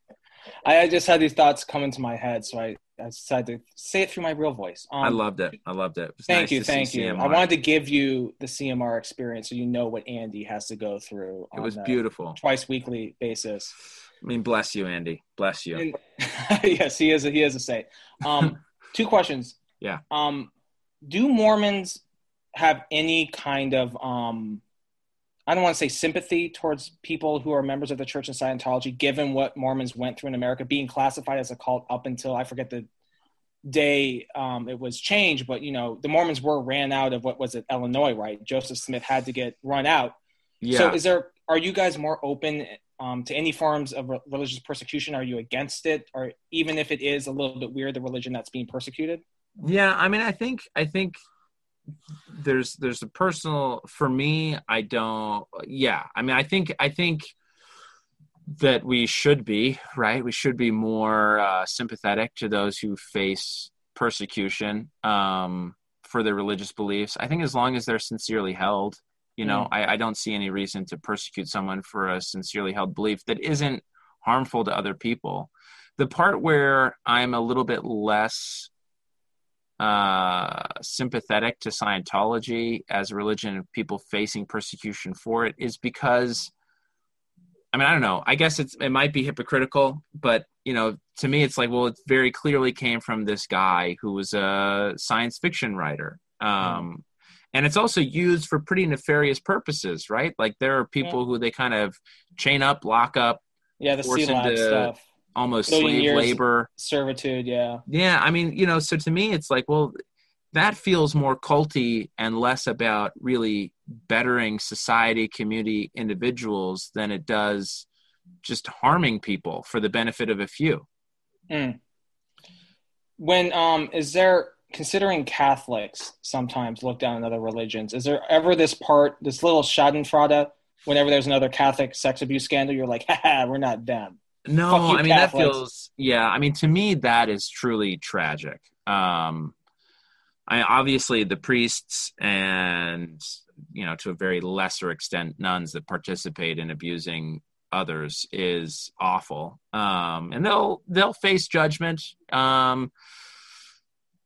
S2: I just had these thoughts come into my head, so I, I decided to say it through my real voice. Um,
S1: I loved it. I loved it. it
S2: thank
S1: nice
S2: you, thank you.
S1: CMR.
S2: I wanted to give you the CMR experience so you know what Andy has to go through.
S1: It was
S2: a
S1: beautiful.
S2: Twice weekly basis.
S1: I mean, bless you, Andy. Bless you.
S2: And, yes, he is. A, he is a saint. Um, two questions.
S1: Yeah.
S2: Um, do Mormons have any kind of um, I don't want to say sympathy towards people who are members of the Church of Scientology, given what Mormons went through in America, being classified as a cult up until I forget the day um, it was changed. But you know, the Mormons were ran out of what was it, Illinois, right? Joseph Smith had to get run out.
S1: Yeah.
S2: So, is there? Are you guys more open um, to any forms of re- religious persecution? Are you against it, or even if it is a little bit weird, the religion that's being persecuted?
S1: Yeah, I mean, I think I think there's there's a personal for me. I don't. Yeah, I mean, I think I think that we should be right. We should be more uh, sympathetic to those who face persecution um, for their religious beliefs. I think as long as they're sincerely held, you know,
S2: Mm.
S1: I, I don't see any reason to persecute someone for a sincerely held belief that isn't harmful to other people. The part where I'm a little bit less uh, sympathetic to Scientology as a religion of people facing persecution for it is because, I mean, I don't know. I guess it's it might be hypocritical, but you know, to me, it's like, well, it very clearly came from this guy who was a science fiction writer. Um, and it's also used for pretty nefarious purposes, right? Like there are people who they kind of chain up, lock up,
S2: Yeah, the sea
S1: into-
S2: stuff,
S1: almost slave labor.
S2: servitude. Yeah.
S1: Yeah, I mean, you know, so to me, it's like, well, that feels more culty and less about really bettering society, community, individuals than it does just harming people for the benefit of a few.
S2: when um is there considering catholics sometimes look down on other religions is there ever this part this little schadenfreude whenever there's another catholic sex abuse scandal you're like haha we're not them
S1: No, I mean
S2: Catholics.
S1: that feels yeah. I mean to me that is truly tragic. Um, I obviously the priests and you know to a very lesser extent nuns that participate in abusing others is awful. Um, and they'll they'll face judgment. Um,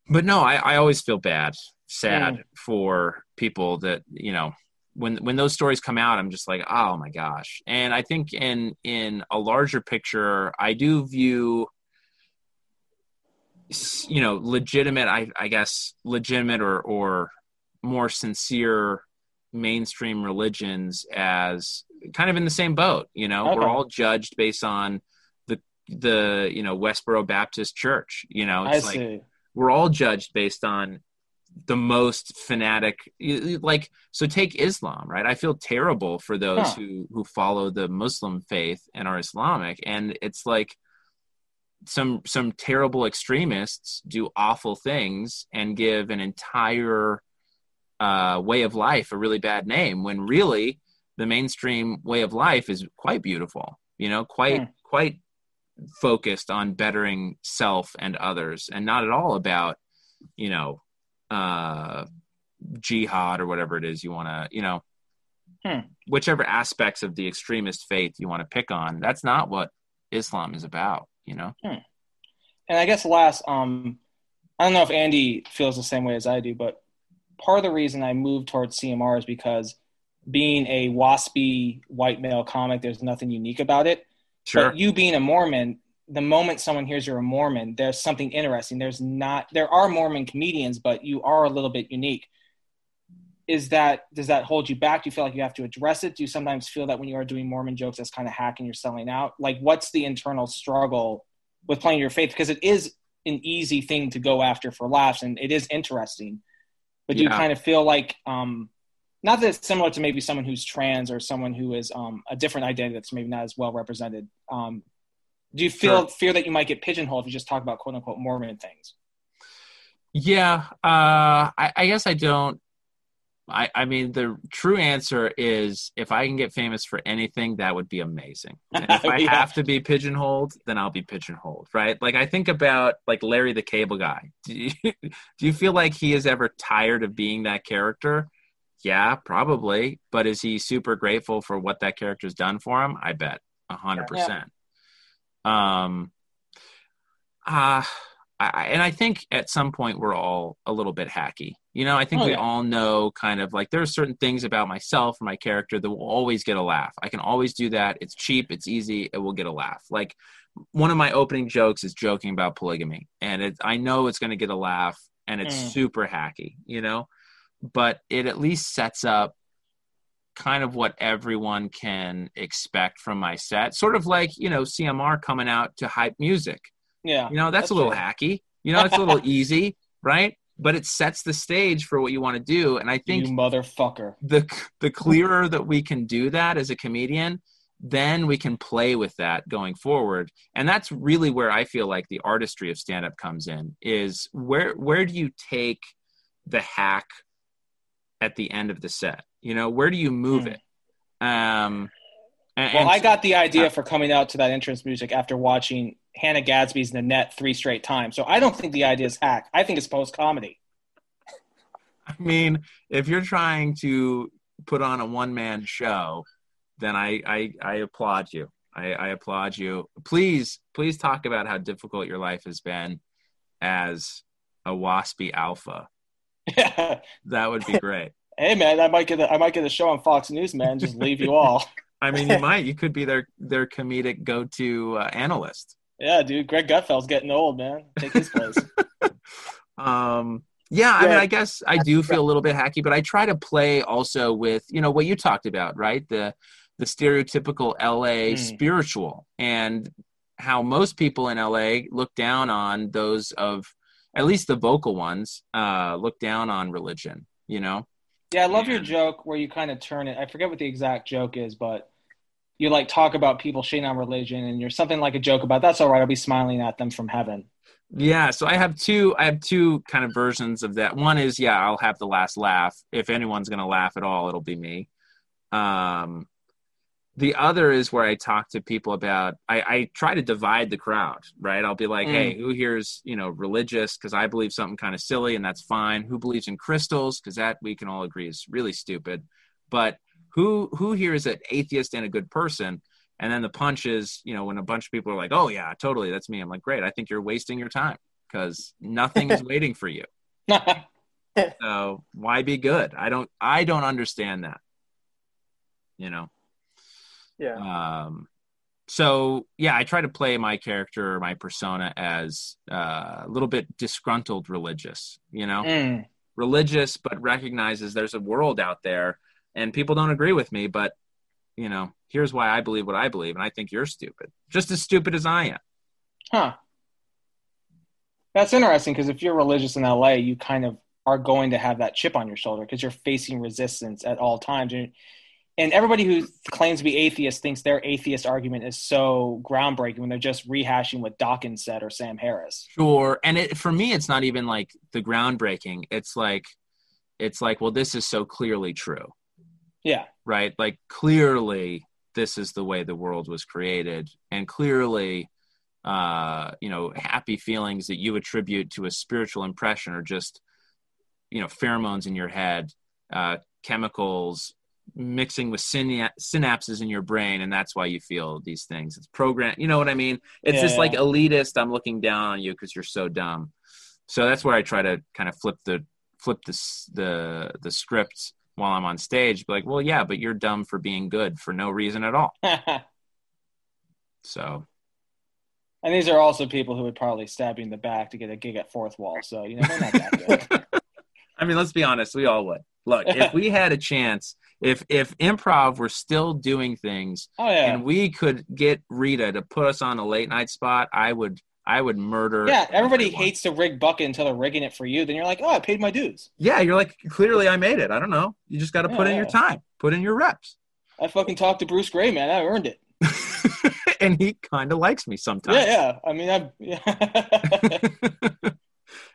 S1: but no, I, I always feel bad, sad for people that you know when when those stories come out i'm just like oh my gosh. And i think in in a larger picture i do view you know legitimate i i guess legitimate or or more sincere mainstream religions as kind of in the same boat you know?
S2: Okay.
S1: we're uh-huh. all judged based on the the you know westboro baptist church you know?
S2: I
S1: it's like
S2: see.
S1: we're all judged based on the most fanatic like so take islam right i feel terrible for those
S2: Huh.
S1: who who follow the muslim faith and are islamic and it's like some some terrible extremists do awful things and give an entire uh, way of life a really bad name when really the mainstream way of life is quite beautiful you know quite
S2: Hmm.
S1: quite focused on bettering self and others and not at all about you know uh jihad or whatever it is you want to you know
S2: Hmm.
S1: whichever aspects of the extremist faith you want to pick on that's not what islam is about you know?
S2: And i guess last um i don't know if andy feels the same way as i do but part of the reason i moved towards cmr is because being a waspy white male comic there's nothing unique about it.
S1: Sure.
S2: But you being a Mormon, the moment someone hears you're a Mormon, there's something interesting. There's not there are Mormon comedians, but you are a little bit unique. Is that does that hold you back? Do you feel like you have to address it? Do you sometimes feel that when you are doing Mormon jokes that's kind of hacking you're selling out? Like what's the internal struggle with playing your faith? Because it is an easy thing to go after for laughs and it is interesting. But do you kind of feel like um not that it's similar to maybe someone who's trans or someone who is um, a different identity that's maybe not as well represented. Um, do you feel
S1: Sure.
S2: fear that you might get pigeonholed if you just talk about quote unquote Mormon things?
S1: Yeah, uh, I, I guess I don't. I, I mean, the true answer is if I can get famous for anything, that would be amazing. And if I
S2: Yeah.
S1: have to be pigeonholed, then I'll be pigeonholed, right? Like I think about like Larry the Cable Guy. Do you, do you feel like he is ever tired of being that character? Yeah, probably. But is he super grateful for what that character's done for him? I bet a hundred percent. Um, Uh, I, and I think at some point we're all a little bit hacky. You know, I think
S2: Oh,
S1: we
S2: yeah.
S1: all know kind of like there are certain things about myself or my character that will always get a laugh. I can always do that. It's cheap, it's easy, it will get a laugh. Like one of my opening jokes is joking about polygamy, and it, I know it's going to get a laugh, and it's
S2: Mm.
S1: super hacky, you know, but it at least sets up kind of what everyone can expect from my set. Sort of like you know CMR coming out to hype music.
S2: Yeah.
S1: You know, that's,
S2: That's
S1: a little
S2: true.
S1: hacky. You know, it's a little easy, right? But it sets the stage for what you want to do. And I think
S2: you motherfucker.
S1: the the clearer that we can do that as a comedian, then we can play with that going forward. And that's really where I feel like the artistry of stand up comes in is where where do you take the hack at the end of the set? You know, where do you move
S2: Hmm.
S1: it? Um and,
S2: Well,
S1: and
S2: I got the
S1: uh,
S2: idea for coming out to that entrance music after watching Hannah Gadsby's Nanette three straight times. So I don't think the idea is hack. I think it's post comedy.
S1: I mean, if you're trying to put on a one man show, then I, I I applaud you. I, I applaud you. Please, please talk about how difficult your life has been as a waspy alpha. That would be great.
S2: Man, I might get a, I might get a show on Fox News, man. Just leave you all.
S1: I mean, you might. You could be their their comedic go to uh, analyst.
S2: Yeah, dude. Greg Gutfeld's getting old, man. Take his place.
S1: Um, yeah, I mean, I guess I do feel a little bit hacky, but I try to play also with you know what you talked about, right? The the stereotypical LA
S2: Mm.
S1: spiritual and how most people in LA look down on those of at least the vocal ones uh, look down on religion. You know,
S2: Yeah, I love your joke where you kind of turn it. I forget what the exact joke is, but you like talk about people shitting on religion, and you're something like a joke about that's all right. I'll be smiling at them from heaven.
S1: Yeah, so I have two I have two kind of versions of that. One is yeah, I'll have the last laugh. If anyone's to laugh at all, it'll be me. Um the other is where I talk to people about I, I try to divide the crowd, right? I'll be like,
S2: Mm.
S1: hey, who here's, you know, religious because I believe something kind of silly and that's fine. Who believes in crystals because that we can all agree is really stupid. But who who here is an atheist and a good person? And then the punch is, you know, when a bunch of people are like, "Oh yeah, totally, that's me." I'm like, "Great, I think you're wasting your time because nothing is waiting for you. So why be good? I don't, I don't understand that. You know.
S3: Yeah.
S1: Um, so yeah, I try to play my character, or my persona, as uh, a little bit disgruntled religious. You know,
S2: Mm.
S1: religious, but recognizes there's a world out there, and people don't agree with me, but you know, here's why I believe what I believe, and I think you're stupid, just as stupid as I am.
S2: Huh. That's interesting because if you're religious in LA, you kind of are going to have that chip on your shoulder because you're facing resistance at all times. And, and everybody who claims to be atheist thinks their atheist argument is so groundbreaking when they're just rehashing what Dawkins said or Sam Harris.
S1: Sure, and it, for me, it's not even like the groundbreaking. It's like, it's like, well, this is so clearly true.
S2: Yeah.
S1: right? Like clearly this is the way the world was created, and clearly, uh, you know, happy feelings that you attribute to a spiritual impression are just, you know, pheromones in your head, uh, chemicals mixing with syna- synapses in your brain, and that's why you feel these things. It's program, you know what I mean? It's
S2: Yeah,
S1: just like elitist. I'm looking down on you because you're so dumb. So that's where I try to kind of flip the flip the the the script while I'm on stage. Be like, well, yeah, but you're dumb for being good for no reason at all. So and
S2: these are also people who would probably stab you in the back to get a gig at Fourth Wall. So, you know, they're not that good.
S1: I mean, let's be honest, we all would. Look, if we had a chance, if if improv were still doing things
S2: Oh, yeah.
S1: and we could get Rita to put us on a late night spot, I would I would murder.
S2: Yeah, everybody
S1: everyone.
S2: hates to rig bucket until they're rigging it for you. Then you're like, oh, I paid my dues.
S1: Yeah, you're like clearly I made it. I don't know. You just got to put
S2: Yeah,
S1: in your time, put in your reps.
S2: I fucking talked to Bruce Gray, man. I earned it.
S1: and he kind of likes me sometimes.
S2: Yeah, yeah. I mean, yeah.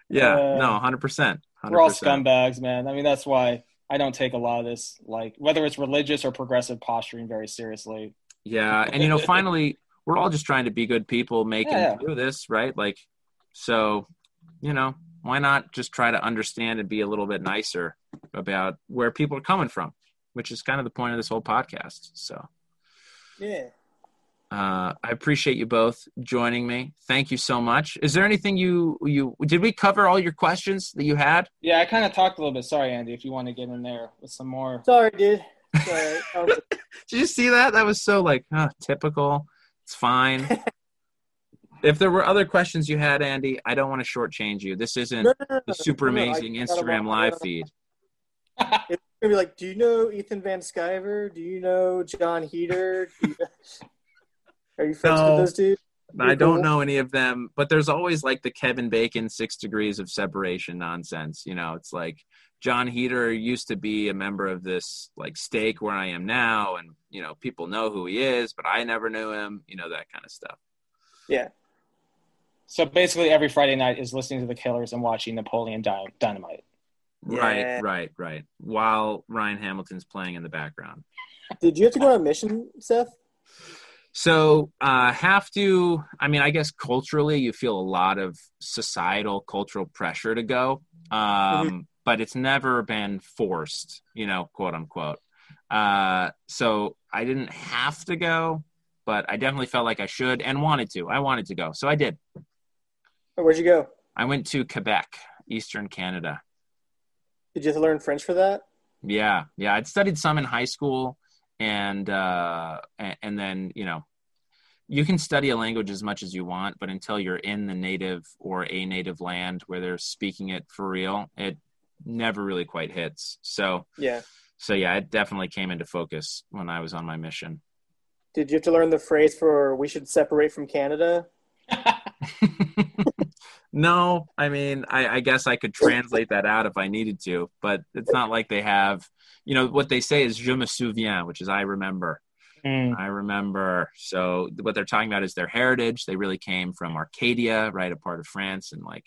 S1: yeah,
S2: Uh,
S1: no, hundred percent.
S2: we're all scumbags, man. I mean, that's why I don't take a lot of this, like whether it's religious or progressive posturing, very seriously.
S1: Yeah, and you know, finally, we're all just trying to be good people, making
S2: Yeah, yeah.
S1: through this, right? Like, so, you know, why not just try to understand and be a little bit nicer about where people are coming from, which is kind of the point of this whole podcast. So,
S3: Yeah.
S1: Uh, I appreciate you both joining me. Thank you so much. Is there anything you you did we cover all your questions that you had?
S2: Yeah, I kind of talked a little bit. Sorry, Andy, if you want to get in there with some more.
S3: Sorry, dude. Sorry.
S1: Did you see that? That was so like huh, typical. It's fine. if there were other questions you had, Andy, I don't want to shortchange you. This isn't
S3: no, no, no, no,
S1: the super
S3: no, I
S1: amazing
S3: got 'em
S1: Instagram
S3: I
S1: live feed.
S3: It's gonna be like, do you know Ethan Van Sciver? Do you know John Heder? Do you... Are you friends
S1: No.
S3: with those dudes?
S1: I don't
S3: Cool.
S1: know any of them, but there's always like the Kevin Bacon six degrees of separation nonsense. You know, it's like John Heder used to be a member of this like stake where I am now, and you know, people know who he is, but I never knew him. You know, that kind of stuff.
S3: Yeah.
S2: So basically, every Friday night is listening to the Killers and watching Napoleon Dy- Dynamite.
S1: Right,
S3: Yeah.
S1: right, right. While Ryan Hamilton's playing in the background.
S3: Did you have to go on a mission, Seth?
S1: So uh, have to. I mean, I guess culturally, you feel a lot of societal cultural pressure to go, um, but it's never been forced. You know, quote unquote. Uh, so I didn't have to go, but I definitely felt like I should and wanted to. I wanted to go, so I did.
S3: Where'd you go?
S1: I went to Quebec, Eastern Canada.
S3: Did you learn French for that?
S1: Yeah, yeah. I'd studied some in high school, and uh, a- and then you know, you can study a language as much as you want, but until you're in the native or a native land where they're speaking it for real, it never really quite hits. So,
S3: Yeah.
S1: so yeah, it definitely came into focus when I was on my mission.
S3: Did you have to learn the phrase for "we should separate from Canada"?
S1: no, I mean, I, I guess I could translate that out if I needed to, but it's not like they have. You know what they say is "je me souviens," which is "I remember."
S2: Mm.
S1: I remember. So what they're talking about is their heritage. They really came from Arcadia, right, a part of France, and like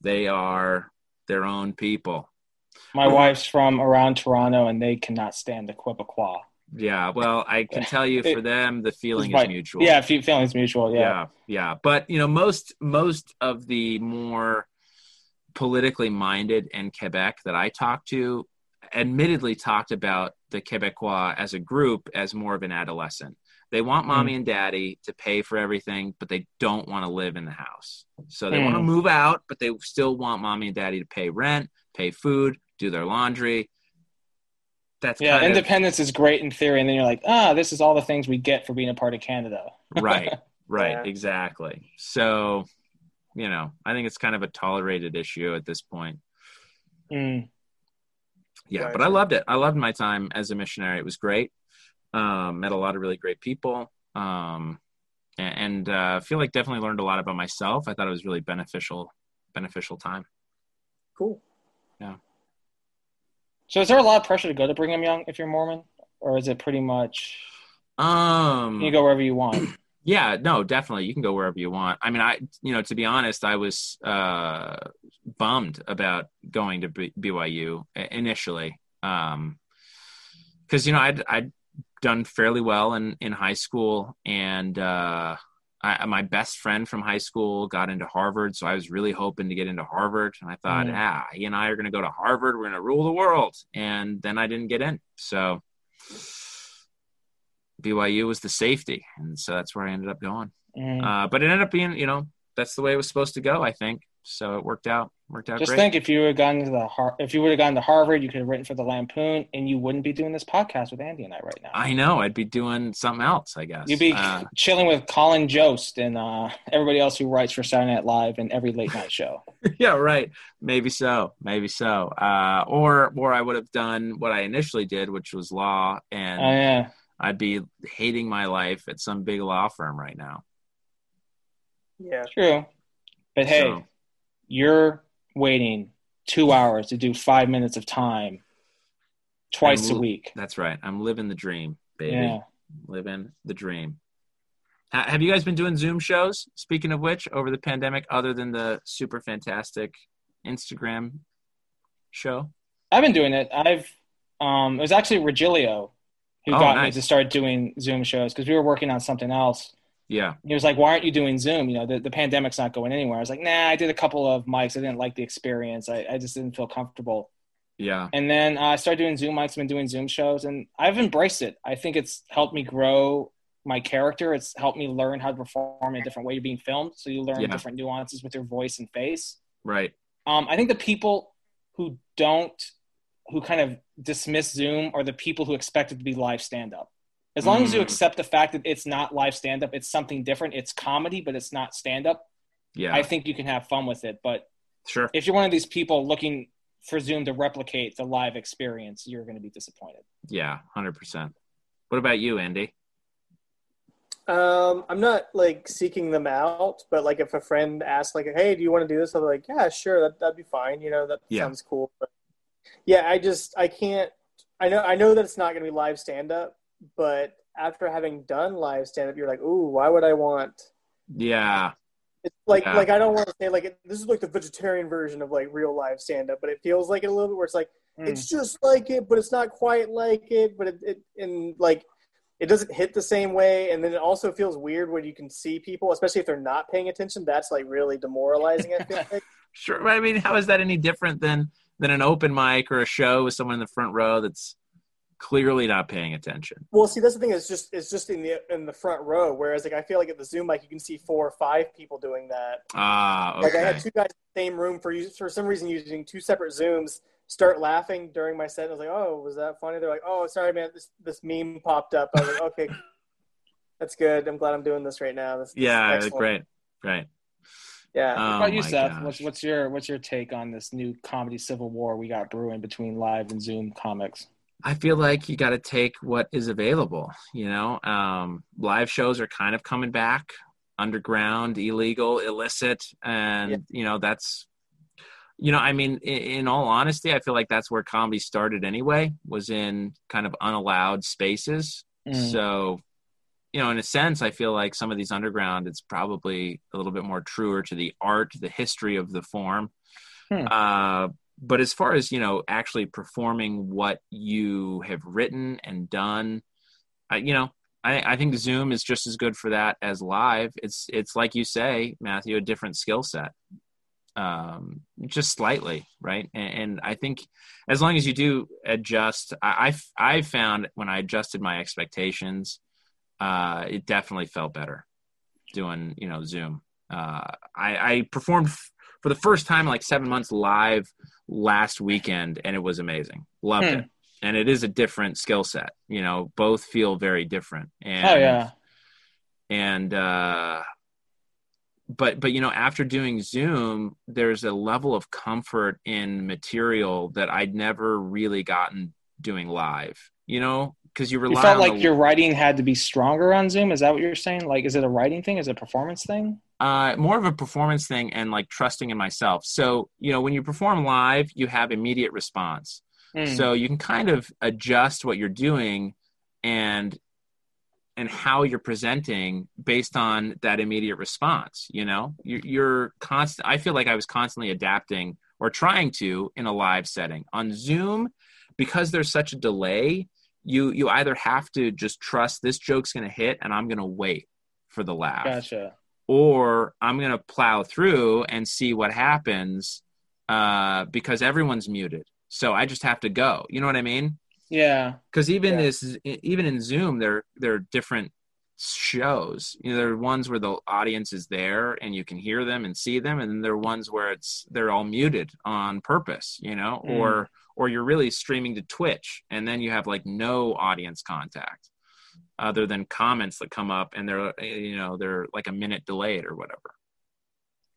S1: they are their own people.
S2: My wife's from around Toronto, and they cannot stand the Quebecois.
S1: Yeah. Well, I can tell you for them, the feeling is mutual.
S2: Yeah, fe- feelings mutual. Yeah.
S1: yeah, yeah. But you know, most most of the more politically minded in Quebec that I talked to, admittedly talked about the Quebecois as a group as more of an adolescent. They want mommy and daddy to pay for everything, but they don't want to live in the house. So they
S2: Mm.
S1: want to move out, but they still want mommy and daddy to pay rent, pay food, do their laundry. That's
S2: Yeah,
S1: kind of-
S2: independence is great in theory, and then you're like, ah, this is all the things we get for being a part of Canada.
S1: right right
S3: Yeah.
S1: exactly so you know i think it's kind of a tolerated issue at this point
S2: Mm.
S1: Yeah
S3: Right.
S1: but i loved it i loved my time as a missionary it was great um, met a lot of really great people um, and uh, feel like definitely learned a lot about myself i thought it was really beneficial beneficial time
S3: Cool. Yeah.
S2: So is there a lot of pressure to go to Brigham Young if you're Mormon, or is it pretty much
S1: um
S2: you go wherever you want?
S1: yeah no definitely you can go wherever you want i mean i you know to be honest i was uh bummed about going to B- byu initially um because you know i'd i'd done fairly well in in high school and uh I, my best friend from high school got into Harvard, so I was really hoping to get into Harvard. And I thought,
S2: Mm.
S1: ah, he and I are going to go to Harvard. We're going to rule the world. And then I didn't get in. So BYU was the safety, and so that's where I ended up going.
S2: Mm.
S1: Uh, but it ended up being, you know, that's the way it was supposed to go. I think so. It worked out. Worked out
S2: Just
S1: great.
S2: think if you would have gone to the Har- if you would have gone to Harvard, you could have written for the Lampoon, and you wouldn't be doing this podcast with Andy and I right now.
S1: I know. I'd be doing something else. I guess.
S2: You'd be
S1: Uh,
S2: chilling with Colin Jost and uh, everybody else who writes for Saturday Night Live and every late night show.
S1: yeah, right. Maybe so. Maybe so. Uh, or or I would have done what I initially did, which was law, and
S2: Oh yeah,
S1: I'd be hating my life at some big law firm right now.
S3: Yeah.
S2: true. But hey,
S1: So-
S2: you're waiting two hours to do five minutes of time twice a week.
S1: That's right. I'm living the dream, baby.
S2: Yeah.
S1: Living the dream. Have you guys been doing Zoom shows? Speaking of which, over the pandemic, other than the super fantastic Instagram show?
S2: I've been doing it. I've um, it was actually Regilio who
S1: Oh,
S2: got
S1: nice.
S2: me to start doing Zoom shows because we were working on something else.
S1: Yeah.
S2: He was like, "Why aren't you doing Zoom? You know, the, the pandemic's not going anywhere." I was like, "Nah, I did a couple of mics. I didn't like the experience. I, I just didn't feel comfortable."
S1: Yeah.
S2: And then uh, I started doing Zoom mics. And been doing Zoom shows, and I've embraced it. I think it's helped me grow my character. It's helped me learn how to perform in a different way. You're being filmed, so you learn
S1: Yeah.
S2: different nuances with your voice and face.
S1: Right.
S2: Um, I think the people who don't, who kind of dismiss Zoom, are the people who expect it to be live stand up. As long as you
S1: Mm.
S2: accept the fact that it's not live stand up, it's something different. It's comedy, but it's not stand up.
S1: Yeah.
S2: I think you can have fun with it. But
S1: sure.
S2: if you're one of these people looking for Zoom to replicate the live experience, you're going to be disappointed.
S1: Yeah. Hundred percent. What about you, Andy?
S3: Um, I'm not like seeking them out, but like if a friend asks, like, "Hey, do you want to do this?" I'm like, "Yeah, sure, that that'd be fine." You know, that
S1: Yeah.
S3: sounds cool. But yeah, I just I can't. I know I know that it's not going to be live stand up, but after having done live stand up, you're like, "Ooh, why would I want?"
S1: Yeah.
S3: It's like
S1: Yeah.
S3: like I don't want to say like it, this is like the vegetarian version of like real live stand up, but it feels like it a little bit where it's like
S2: Mm.
S3: it's just like it, but it's not quite like it. But it, it and like it doesn't hit the same way, and then it also feels weird when you can see people, especially if they're not paying attention. That's like really demoralizing. I feel like.
S1: Sure. I mean, how is that any different than than an open mic or a show with someone in the front row that's clearly not paying attention?
S3: Well, see, that's the thing. is just it's just in the in the front row. Whereas like I feel like at the Zoom mic, you can see four or five people doing that.
S1: Ah,
S3: Like I had two guys in the same room for for some reason using two separate Zooms. Start laughing during my set. I was like, "Oh, was that funny?" They're like, "Oh, sorry, man. This this meme popped up." I was like, "Okay, that's good. I'm glad I'm doing this right now." This, this
S1: Yeah,
S3: excellent."
S1: great, great.
S3: Yeah.
S1: Oh,
S2: about you, Seth?
S1: gosh.
S2: What's what's your what's your take on this new comedy civil war we got brewing between live and Zoom comics?
S1: I feel like you got to take what is available. You know, um, live shows are kind of coming back, underground, illegal, illicit, and
S3: Yeah.
S1: you know that's, you know, I mean, in, in all honesty, I feel like that's where comedy started anyway. Was in kind of unallowed spaces.
S2: Mm.
S1: So, you know, in a sense, I feel like some of these underground, it's probably a little bit more truer to the art, the history of the form.
S2: Hmm.
S1: Uh, but as far as you know, actually performing what you have written and done, I, you know, I, I think Zoom is just as good for that as live. It's it's like you say, Matthew, a different skill set, um, just slightly, right? And, and I think as long as you do adjust, I I've, I've found when I adjusted my expectations, uh, it definitely felt better doing you know Zoom. Uh, I, I performed f- for the first time in like seven months live last weekend, and it was amazing. Loved
S2: Hmm.
S1: it, and it is a different skill set. You know, both feel very different. And,
S2: Oh yeah.
S1: and uh, but but you know, after doing Zoom, there's a level of comfort in material that I'd never really gotten doing live. You know, because you rely
S2: You felt like
S1: the-
S2: your writing had to be stronger on Zoom. Is that what you're saying? Like, is it a writing thing? Is it a performance thing?
S1: uh, more of a performance thing and like trusting in myself. So, you know, when you perform live, you have immediate response.
S2: Mm.
S1: So you can kind of adjust what you're doing and and how you're presenting based on that immediate response. You know, you're, you're constant. I feel like I was constantly adapting or trying to in a live setting on Zoom because there's such a delay. You you either have to just trust this joke's going to hit and I'm going to wait for the laugh
S2: Gotcha.
S1: or I'm going to plow through and see what happens uh, because everyone's muted. So I just have to go. You know what I mean?
S2: Yeah.
S1: Because even
S3: Yeah.
S1: this, even in Zoom, there there are different shows. You know, there are ones where the audience is there and you can hear them and see them, and then there are ones where it's they're all muted on purpose. You know,
S2: Mm.
S1: or or you're really streaming to Twitch, and then you have like no audience contact other than comments that come up and they're you know they're like a minute delayed or whatever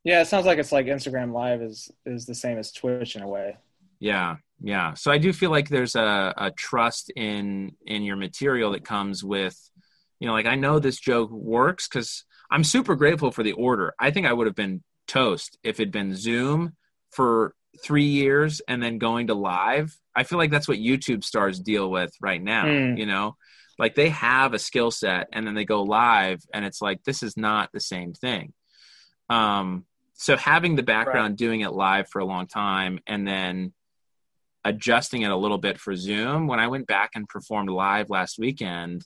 S2: Yeah. It sounds like it's like Instagram Live is is the same as Twitch in a way.
S1: yeah yeah so i do feel like there's a, a trust in in your material that comes with you know like i know this joke works because i'm super grateful for the order. I think i would have been toast if it'd been zoom for three years and then going to live. I feel like that's what youtube stars deal with right now
S2: Mm.
S1: you know? Like they have a skill set and then they go live and it's like this is not the same thing. Um so having the background doing it live for a long time and then adjusting it a little bit for zoom when i went back and performed live last weekend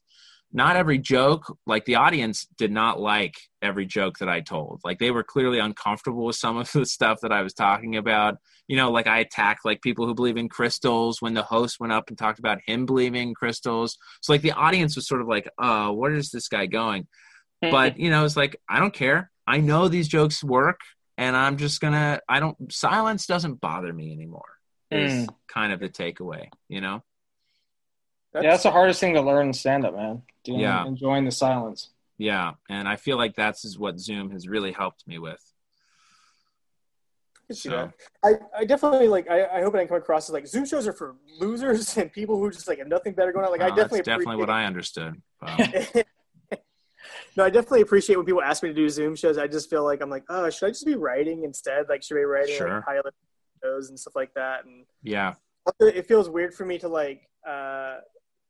S1: not every joke like the audience did not like every joke that i told. Like they were clearly uncomfortable with some of the stuff that i was talking about. You know like i attacked like people who believe in crystals when the host went up and talked about him believing in crystals. So like the audience was sort of like uh where is this guy going? But you know it's like i don't care. I know these jokes work and i'm just gonna i don't silence doesn't bother me anymore is kind of the takeaway you know
S2: yeah, that's the hardest thing to learn in stand up, man. Doing,
S1: Yeah.
S2: Enjoying the silence.
S1: yeah and i feel like that's is what zoom has really helped me with
S3: I can see
S1: So-
S3: I, I definitely like. I, I hope I didn't come across as like Zoom shows are for losers and people who just like have nothing better going on. Like I
S1: Uh,
S3: definitely
S1: that's definitely what
S3: appreciate-
S1: i understood Um,
S3: no, I definitely appreciate when people ask me to do Zoom shows. I just feel like I'm like, oh, should I just be writing instead? Like, should I be writing
S1: Sure.
S3: like pilot shows and stuff like that? And
S1: yeah
S3: it feels weird for me to like, uh,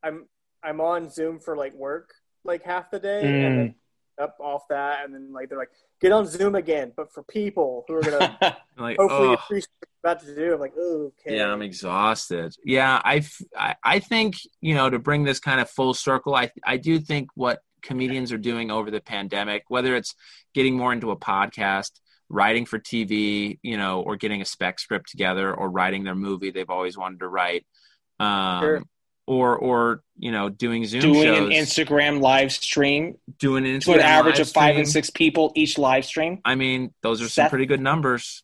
S3: I'm I'm on Zoom for like work like half the day and then up off that, and then like they're like, get on Zoom again, but for people who are gonna
S1: like
S3: hopefully
S1: oh.
S3: appreciate what you're about to do. I'm like, oh, okay.
S1: Yeah, I'm exhausted. Yeah, I, f- I, I think you know to bring this kind of full circle. I, I do think what comedians are doing over the pandemic, whether it's getting more into a podcast, writing for TV, you know, or getting a spec script together, or writing their movie they've always wanted to write, um,
S3: Sure.
S1: Or or you know doing Zoom
S2: Doing
S1: shows,
S2: an Instagram live stream
S1: doing an Instagram
S2: to an average
S1: live
S2: of five and six people each live stream.
S1: I mean, those are some
S2: Seth-
S1: pretty good numbers.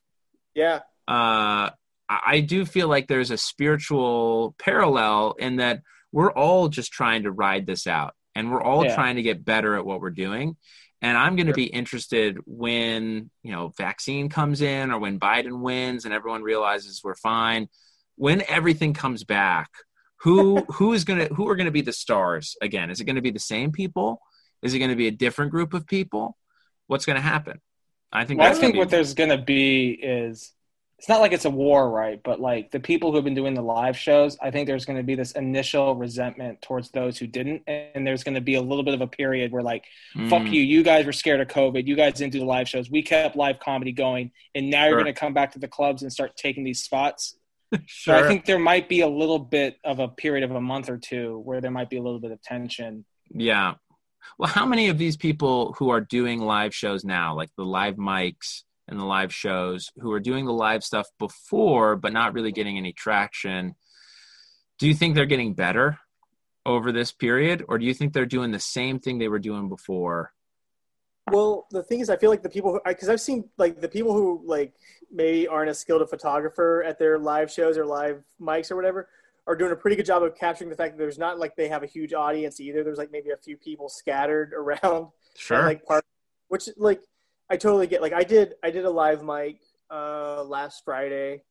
S3: Yeah.
S1: uh, I I do feel like there's a spiritual parallel in that we're all just trying to ride this out and we're all
S2: Yeah.
S1: trying to get better at what we're doing. And I'm going to be interested when, you know, vaccine comes in or when Biden wins and everyone realizes we're fine. When everything comes back, who who is going to who are going to be the stars again? Is it going to be the same people? Is it going to be a different group of people? What's going to happen? I think
S2: Well, I think
S1: gonna
S2: what
S1: be,
S2: there's going to be is it's not like it's a war, right? But like the people who have been doing the live shows, I think there's going to be this initial resentment towards those who didn't, and there's going to be a little bit of a period where like, fuck
S1: Mm,
S2: you, you guys were scared of COVID, you guys didn't do the live shows, we kept live comedy going, and now you're going to come back to the clubs and start taking these spots.
S1: Sure.
S2: I think there might be a little bit of a period of a month or two where there might be a little bit of tension.
S1: Yeah. Well, how many of these people who are doing live shows now, like the live mics and the live shows, who are doing the live stuff before but not really getting any traction, do you think they're getting better over this period, or do you think they're doing the same thing they were doing before?
S3: Well, the thing is, I feel like the people because I've seen like the people who like maybe aren't as skilled a photographer at their live shows or live mics or whatever are doing a pretty good job of capturing the fact that there's not like they have a huge audience either. There's like maybe a few people scattered around
S1: Sure.
S3: at, like park, which like I totally get. Like I did, I did a live mic uh last Friday,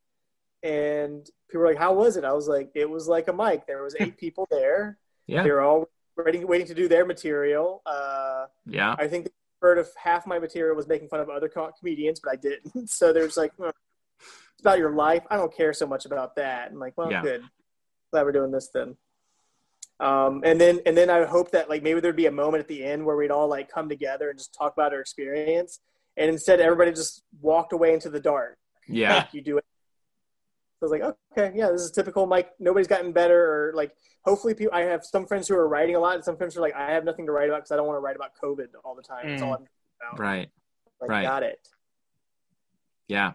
S3: and people were like, "How was it?" I was like, "It was like a mic. There was eight people there.
S1: yeah.
S3: They were all waiting, waiting to do their material. Uh,
S1: Yeah.
S3: I think heard of half my material was making fun of other co- comedians, but I didn't. So there's like, "Well, it's about your life. I don't care so much about that. I'm like, well,
S1: Yeah.
S3: good. Glad we're doing this then. Um, and then and then I hope that like maybe there'd be a moment at the end where we'd all like come together and just talk about our experience. And instead, everybody just walked away into the dark.
S1: Yeah.
S3: Like you do it. So I was like, okay, yeah, this is typical. Mike, nobody's gotten better, or like, hopefully, people. I have some friends who are writing a lot, and some friends are like, I have nothing to write about because I don't want to write about COVID all the time. That's all mm. I'm about.
S1: Right.
S3: Like,
S1: right.
S3: got it.
S1: Yeah.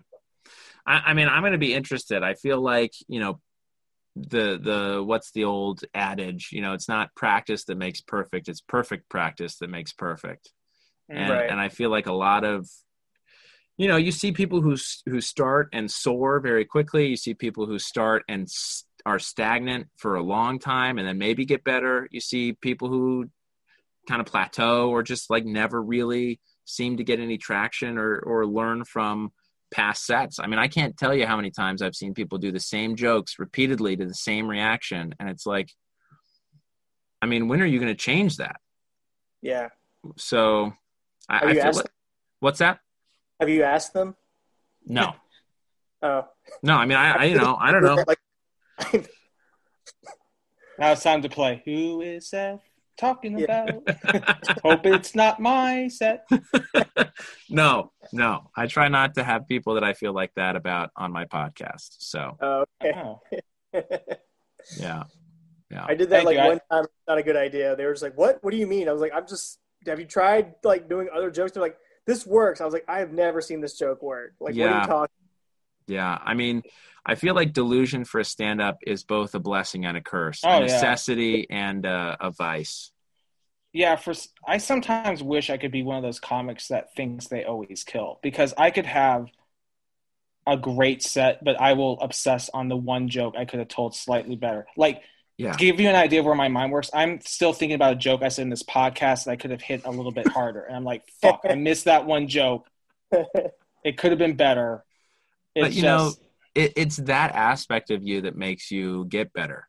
S1: I, I mean, I'm going to be interested. I feel like, you know, the, the, what's the old adage? You know, it's not practice that makes perfect. It's perfect practice that makes perfect. Mm, and,
S3: Right.
S1: and I feel like a lot of, you know, you see people who, who start and soar very quickly. You see people who start and s- are stagnant for a long time and then maybe get better. You see people who kind of plateau or just like never really seem to get any traction or, or learn from past sets. I mean, I can't tell you how many times I've seen people do the same jokes repeatedly to the same reaction. And it's like, I mean, when are you going to change that?
S3: Yeah.
S1: So I, I feel
S3: asked
S1: like, what's that?
S3: Have you asked them?
S1: No,
S3: Oh,
S1: no. I mean, I, I you know, I don't know.
S3: Like,
S2: Now it's time to play. Who is Seth talking
S3: Yeah.
S2: about? Hope it's not my set.
S1: no, no. I try not to have people that I feel like that about on my podcast. So
S3: oh, okay.
S2: Oh.
S1: yeah, Yeah.
S3: I did that
S2: Thank
S3: like
S2: you.
S3: One time. Not a good idea. They were just like, "What? What do you mean?" I was like, "I'm just. Have you tried like doing other jokes?" They're like, "This works." I was like, "I have never seen this joke work. Like, what are you talking?"
S1: Yeah, I mean, I feel like delusion for a stand-up is both a blessing and a curse,
S2: Oh,
S1: a
S2: yeah.
S1: necessity and uh, a vice.
S2: Yeah, for I sometimes wish I could be one of those comics that thinks they always kill because I could have a great set, but I will obsess on the one joke I could have told slightly better. Like
S1: Yeah.
S2: to give you an idea of where my mind works, I'm still thinking about a joke I said in this podcast that I could have hit a little bit harder, and I'm like, "Fuck, I missed that one joke. It could have been better." It's
S1: But you
S2: just,
S1: know, it, it's that aspect of you that makes you get better.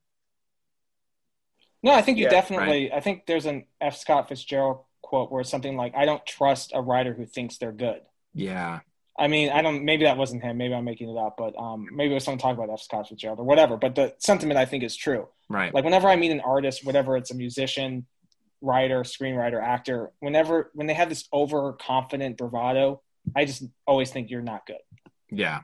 S2: No, I think you
S3: Yeah,
S2: definitely. I think there's an F. Scott Fitzgerald quote where it's something like, "I don't trust a writer who thinks they're good."
S1: Yeah,
S2: I mean, I don't. Maybe that wasn't him. Maybe I'm making it up. But um, maybe it was someone talking about F. Scott Fitzgerald or whatever. But the sentiment I think is true.
S1: right.
S2: Like whenever I meet an artist, whatever it's a musician, writer, screenwriter, actor, whenever when they have this overconfident bravado, I just always think you're not good
S1: yeah,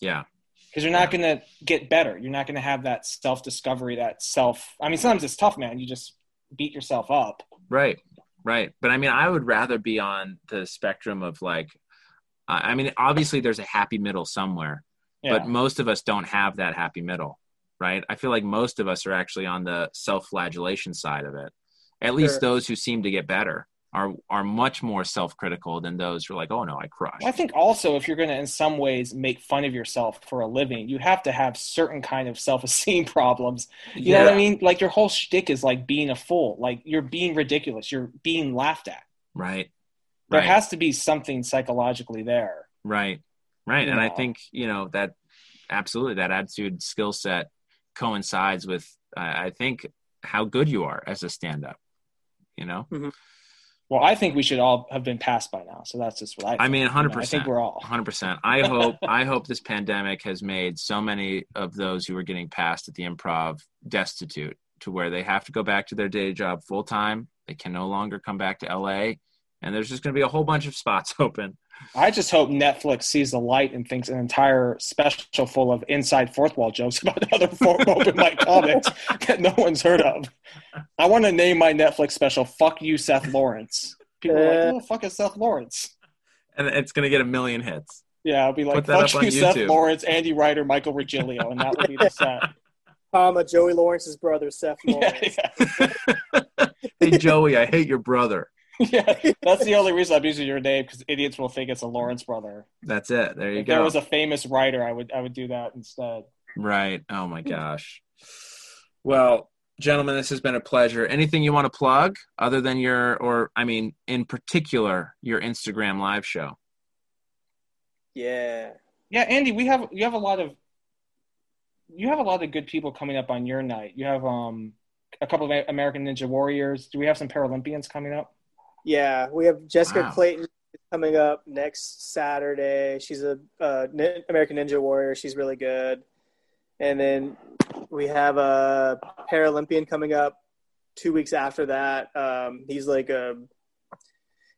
S1: yeah,
S2: because you're not going to get better. You're not going to have that self discovery, that self. I mean, sometimes it's tough, man. You just beat yourself up.
S1: right, right. But I mean, I would rather be on the spectrum of like, I I mean, obviously there's a happy middle somewhere,
S2: Yeah.
S1: but most of us don't have that happy middle, right? I feel like most of us are actually on the self-flagellation side of it. At least those who seem to get better are are much more self-critical than those who are like, "Oh no, I crushed."
S2: I think also if you're going to, in some ways, make fun of yourself for a living, you have to have certain kind of self-esteem problems. You know what I mean? Like your whole shtick is like being a fool. Like you're being ridiculous. You're being laughed at.
S1: Right.
S2: There
S1: Right.
S2: has to be something psychologically there.
S1: Right. Right. And I think, you know, that absolutely that attitude skill set coincides with, uh, I think, how good you are as a stand up. You know,
S2: Well, I think we should all have been passed by now. So that's just what I. Think.
S1: I mean,
S2: You know,
S1: 100%.
S2: I think we're all.
S1: 100%. I hope, I hope this pandemic has made so many of those who are getting passed at the improv destitute to where they have to go back to their day job full time. They can no longer come back to LA. And there's just going to be a whole bunch of spots open.
S2: I just hope Netflix sees the light and thinks an entire special full of inside fourth wall jokes about other four open mic comics that no one's heard of. I want to name my Netflix special "Fuck You, Seth Lawrence." People are like, uh, "Oh, fuck is Seth Lawrence?"
S1: And it's going to get a million hits.
S2: Yeah, I'll be like,
S1: Put that
S2: "Fuck
S1: up on
S2: you, Seth
S1: YouTube.
S2: Lawrence, Andy Ryder, Michael Virgilio," and that will be the set.
S3: Comma Joey Lawrence's brother, Seth
S2: yeah,
S3: Lawrence.
S2: yeah.
S1: Hey, Joey, I hate your brother.
S2: yeah, that's the only reason I'm using your name because idiots will think it's a Lawrence brother.
S1: That's it. There you
S2: If
S1: go.
S2: If there was a famous writer, I would I would do that instead.
S1: Right. Oh my gosh. Well, gentlemen, this has been a pleasure. Anything you want to plug other than your, or I mean, in particular, your Instagram live show?
S3: Yeah.
S2: Yeah, Andy, we have you have a lot of you have a lot of good people coming up on your night. You have um a couple of American Ninja Warriors. Do we have some Paralympians coming up?
S3: Yeah, we have Jessica
S1: Wow.
S3: Clayton coming up next Saturday. She's a uh, Nin- American Ninja Warrior. She's really good. And then we have a Paralympian coming up two weeks after that. Um, he's like a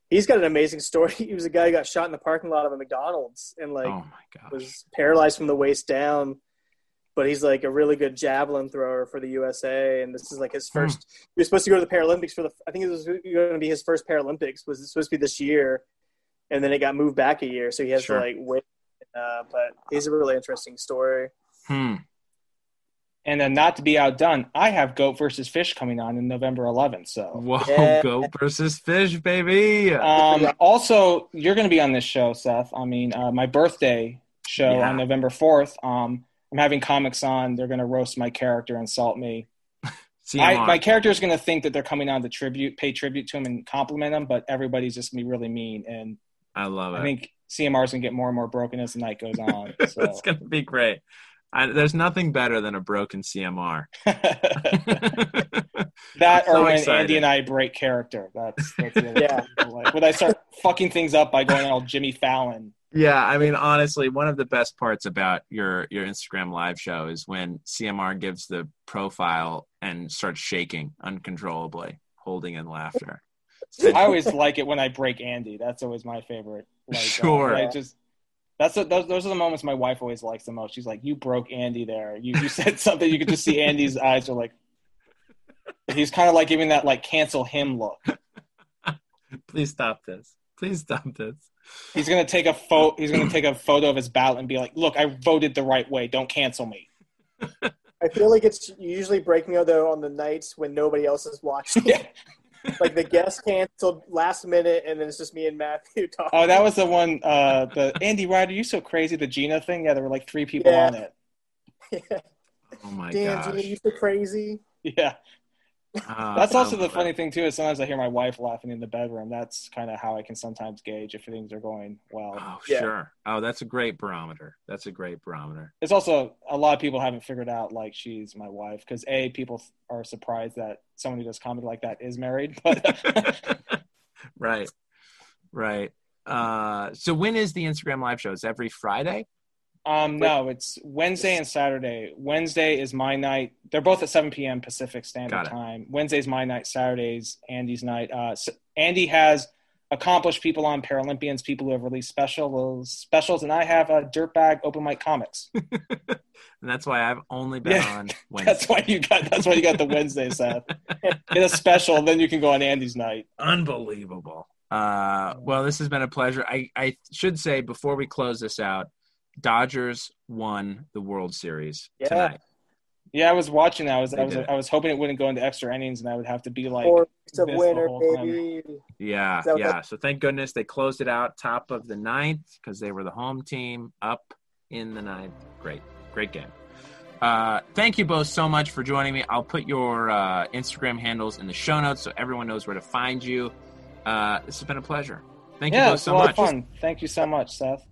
S3: he's got an amazing story. He was a guy who got shot in the parking lot of a McDonald's and like
S1: oh
S3: was paralyzed from the waist down. But he's like a really good javelin thrower for the USA, and this is like his
S1: Hmm.
S3: first. He was supposed to go to the Paralympics for the. I think it was going to be his first Paralympics. Was supposed to be this year, and then it got moved back a year, so he has
S1: Sure.
S3: to like wait. Uh, but he's a really interesting story.
S1: Hmm.
S2: And then not to be outdone, I have Goat versus Fish coming on in November 11th. So
S1: Whoa,
S3: Yeah.
S1: goat versus fish, baby.
S2: um, also you're going to be on this show, Seth. I mean, uh, my birthday show
S1: Yeah.
S2: on November 4th. Um, I'm having comics on. They're going to roast my character, insult me.
S1: CMR.
S2: I, my character is going to think that they're coming on to tribute, pay tribute to him, and compliment him, but everybody's just going to be really mean. And
S1: I love it.
S2: I think CMR is going to get more and more broken as the night goes on. So.
S1: it's going to be great. I, there's nothing better than a broken CMR.
S2: that
S1: I'm so
S2: or when
S1: excited.
S2: Andy and I break character. That's, that's the other
S3: Yeah.
S2: thing. Like, when I start fucking things up by going all Jimmy Fallon.
S1: Yeah, I mean, honestly, one of the best parts about your your Instagram live show is when CMR gives the profile and starts shaking uncontrollably, holding in laughter.
S2: I always like it when I break Andy. That's always my favorite. Like, uh,
S1: Sure.
S2: I just that's the, those those are the moments my wife always likes the most. She's like, "You broke Andy there. You you said something. You could just see Andy's eyes are like, He's kind of like giving that like cancel him look.
S1: Please stop this. Please stop this.
S2: He's gonna take a photo. He's gonna take a photo of his ballot and be like, "Look, I voted the right way. Don't cancel me."
S3: I feel like it's usually breaking out though on the nights when nobody else is watching.
S2: Yeah.
S3: like the guest canceled last minute, and then it's just me and Matthew talking.
S2: Oh, that was the one. Uh, the Andy Ryder, you so crazy. The Gina thing. Yeah, there were like three people
S3: Yeah.
S2: on it.
S3: yeah.
S1: Oh my
S3: Damn,
S1: gosh.
S3: Gina, you so crazy.
S2: Yeah,
S1: Ah,
S2: that's also the funny thing too. Is sometimes I hear my wife laughing in the bedroom. That's kind of how I can sometimes gauge if things are going well.
S1: Oh,
S3: Yeah.
S1: sure. Oh, that's a great barometer. That's a great barometer.
S2: It's also a lot of people haven't figured out like she's my wife because a people are surprised that someone who does comedy like that is married. But
S1: right. Right. Uh, so when is the Instagram live show? Is every Friday?
S2: Um, no, it's Wednesday and Saturday. Wednesday is my night. They're both at 7 p.m. Pacific Standard. Time. Wednesday's my night. Saturday's Andy's night. Uh, s Andy has accomplished people on Paralympians, people who have released specials, specials, and I have a dirtbag open mic comics.
S1: And that's why I've only been
S2: Yeah.
S1: on Wednesday.
S2: That's why you got. That's why you got the Wednesday Seth. Get a special, then you can go on Andy's night.
S1: Unbelievable. Uh, well, this has been a pleasure. I, I should say before we close this out, Dodgers won the World Series
S3: Yeah.
S1: tonight.
S2: Yeah, I was watching. that. I was. I was. I was hoping it wouldn't go into extra innings, and I would have to be like,
S3: Four weeks of
S2: this the
S3: winter,
S2: whole time.
S3: baby.
S1: Yeah,
S3: Is that
S1: yeah. So thank goodness they closed it out top of the ninth because they were the home team up in the ninth. Great, great game. Uh, thank you both so much for joining me. I'll put your uh, Instagram handles in the show notes so everyone knows where to find you. Uh, this has been a pleasure. Thank you both so much.
S2: fun. Thank you so much, Seth.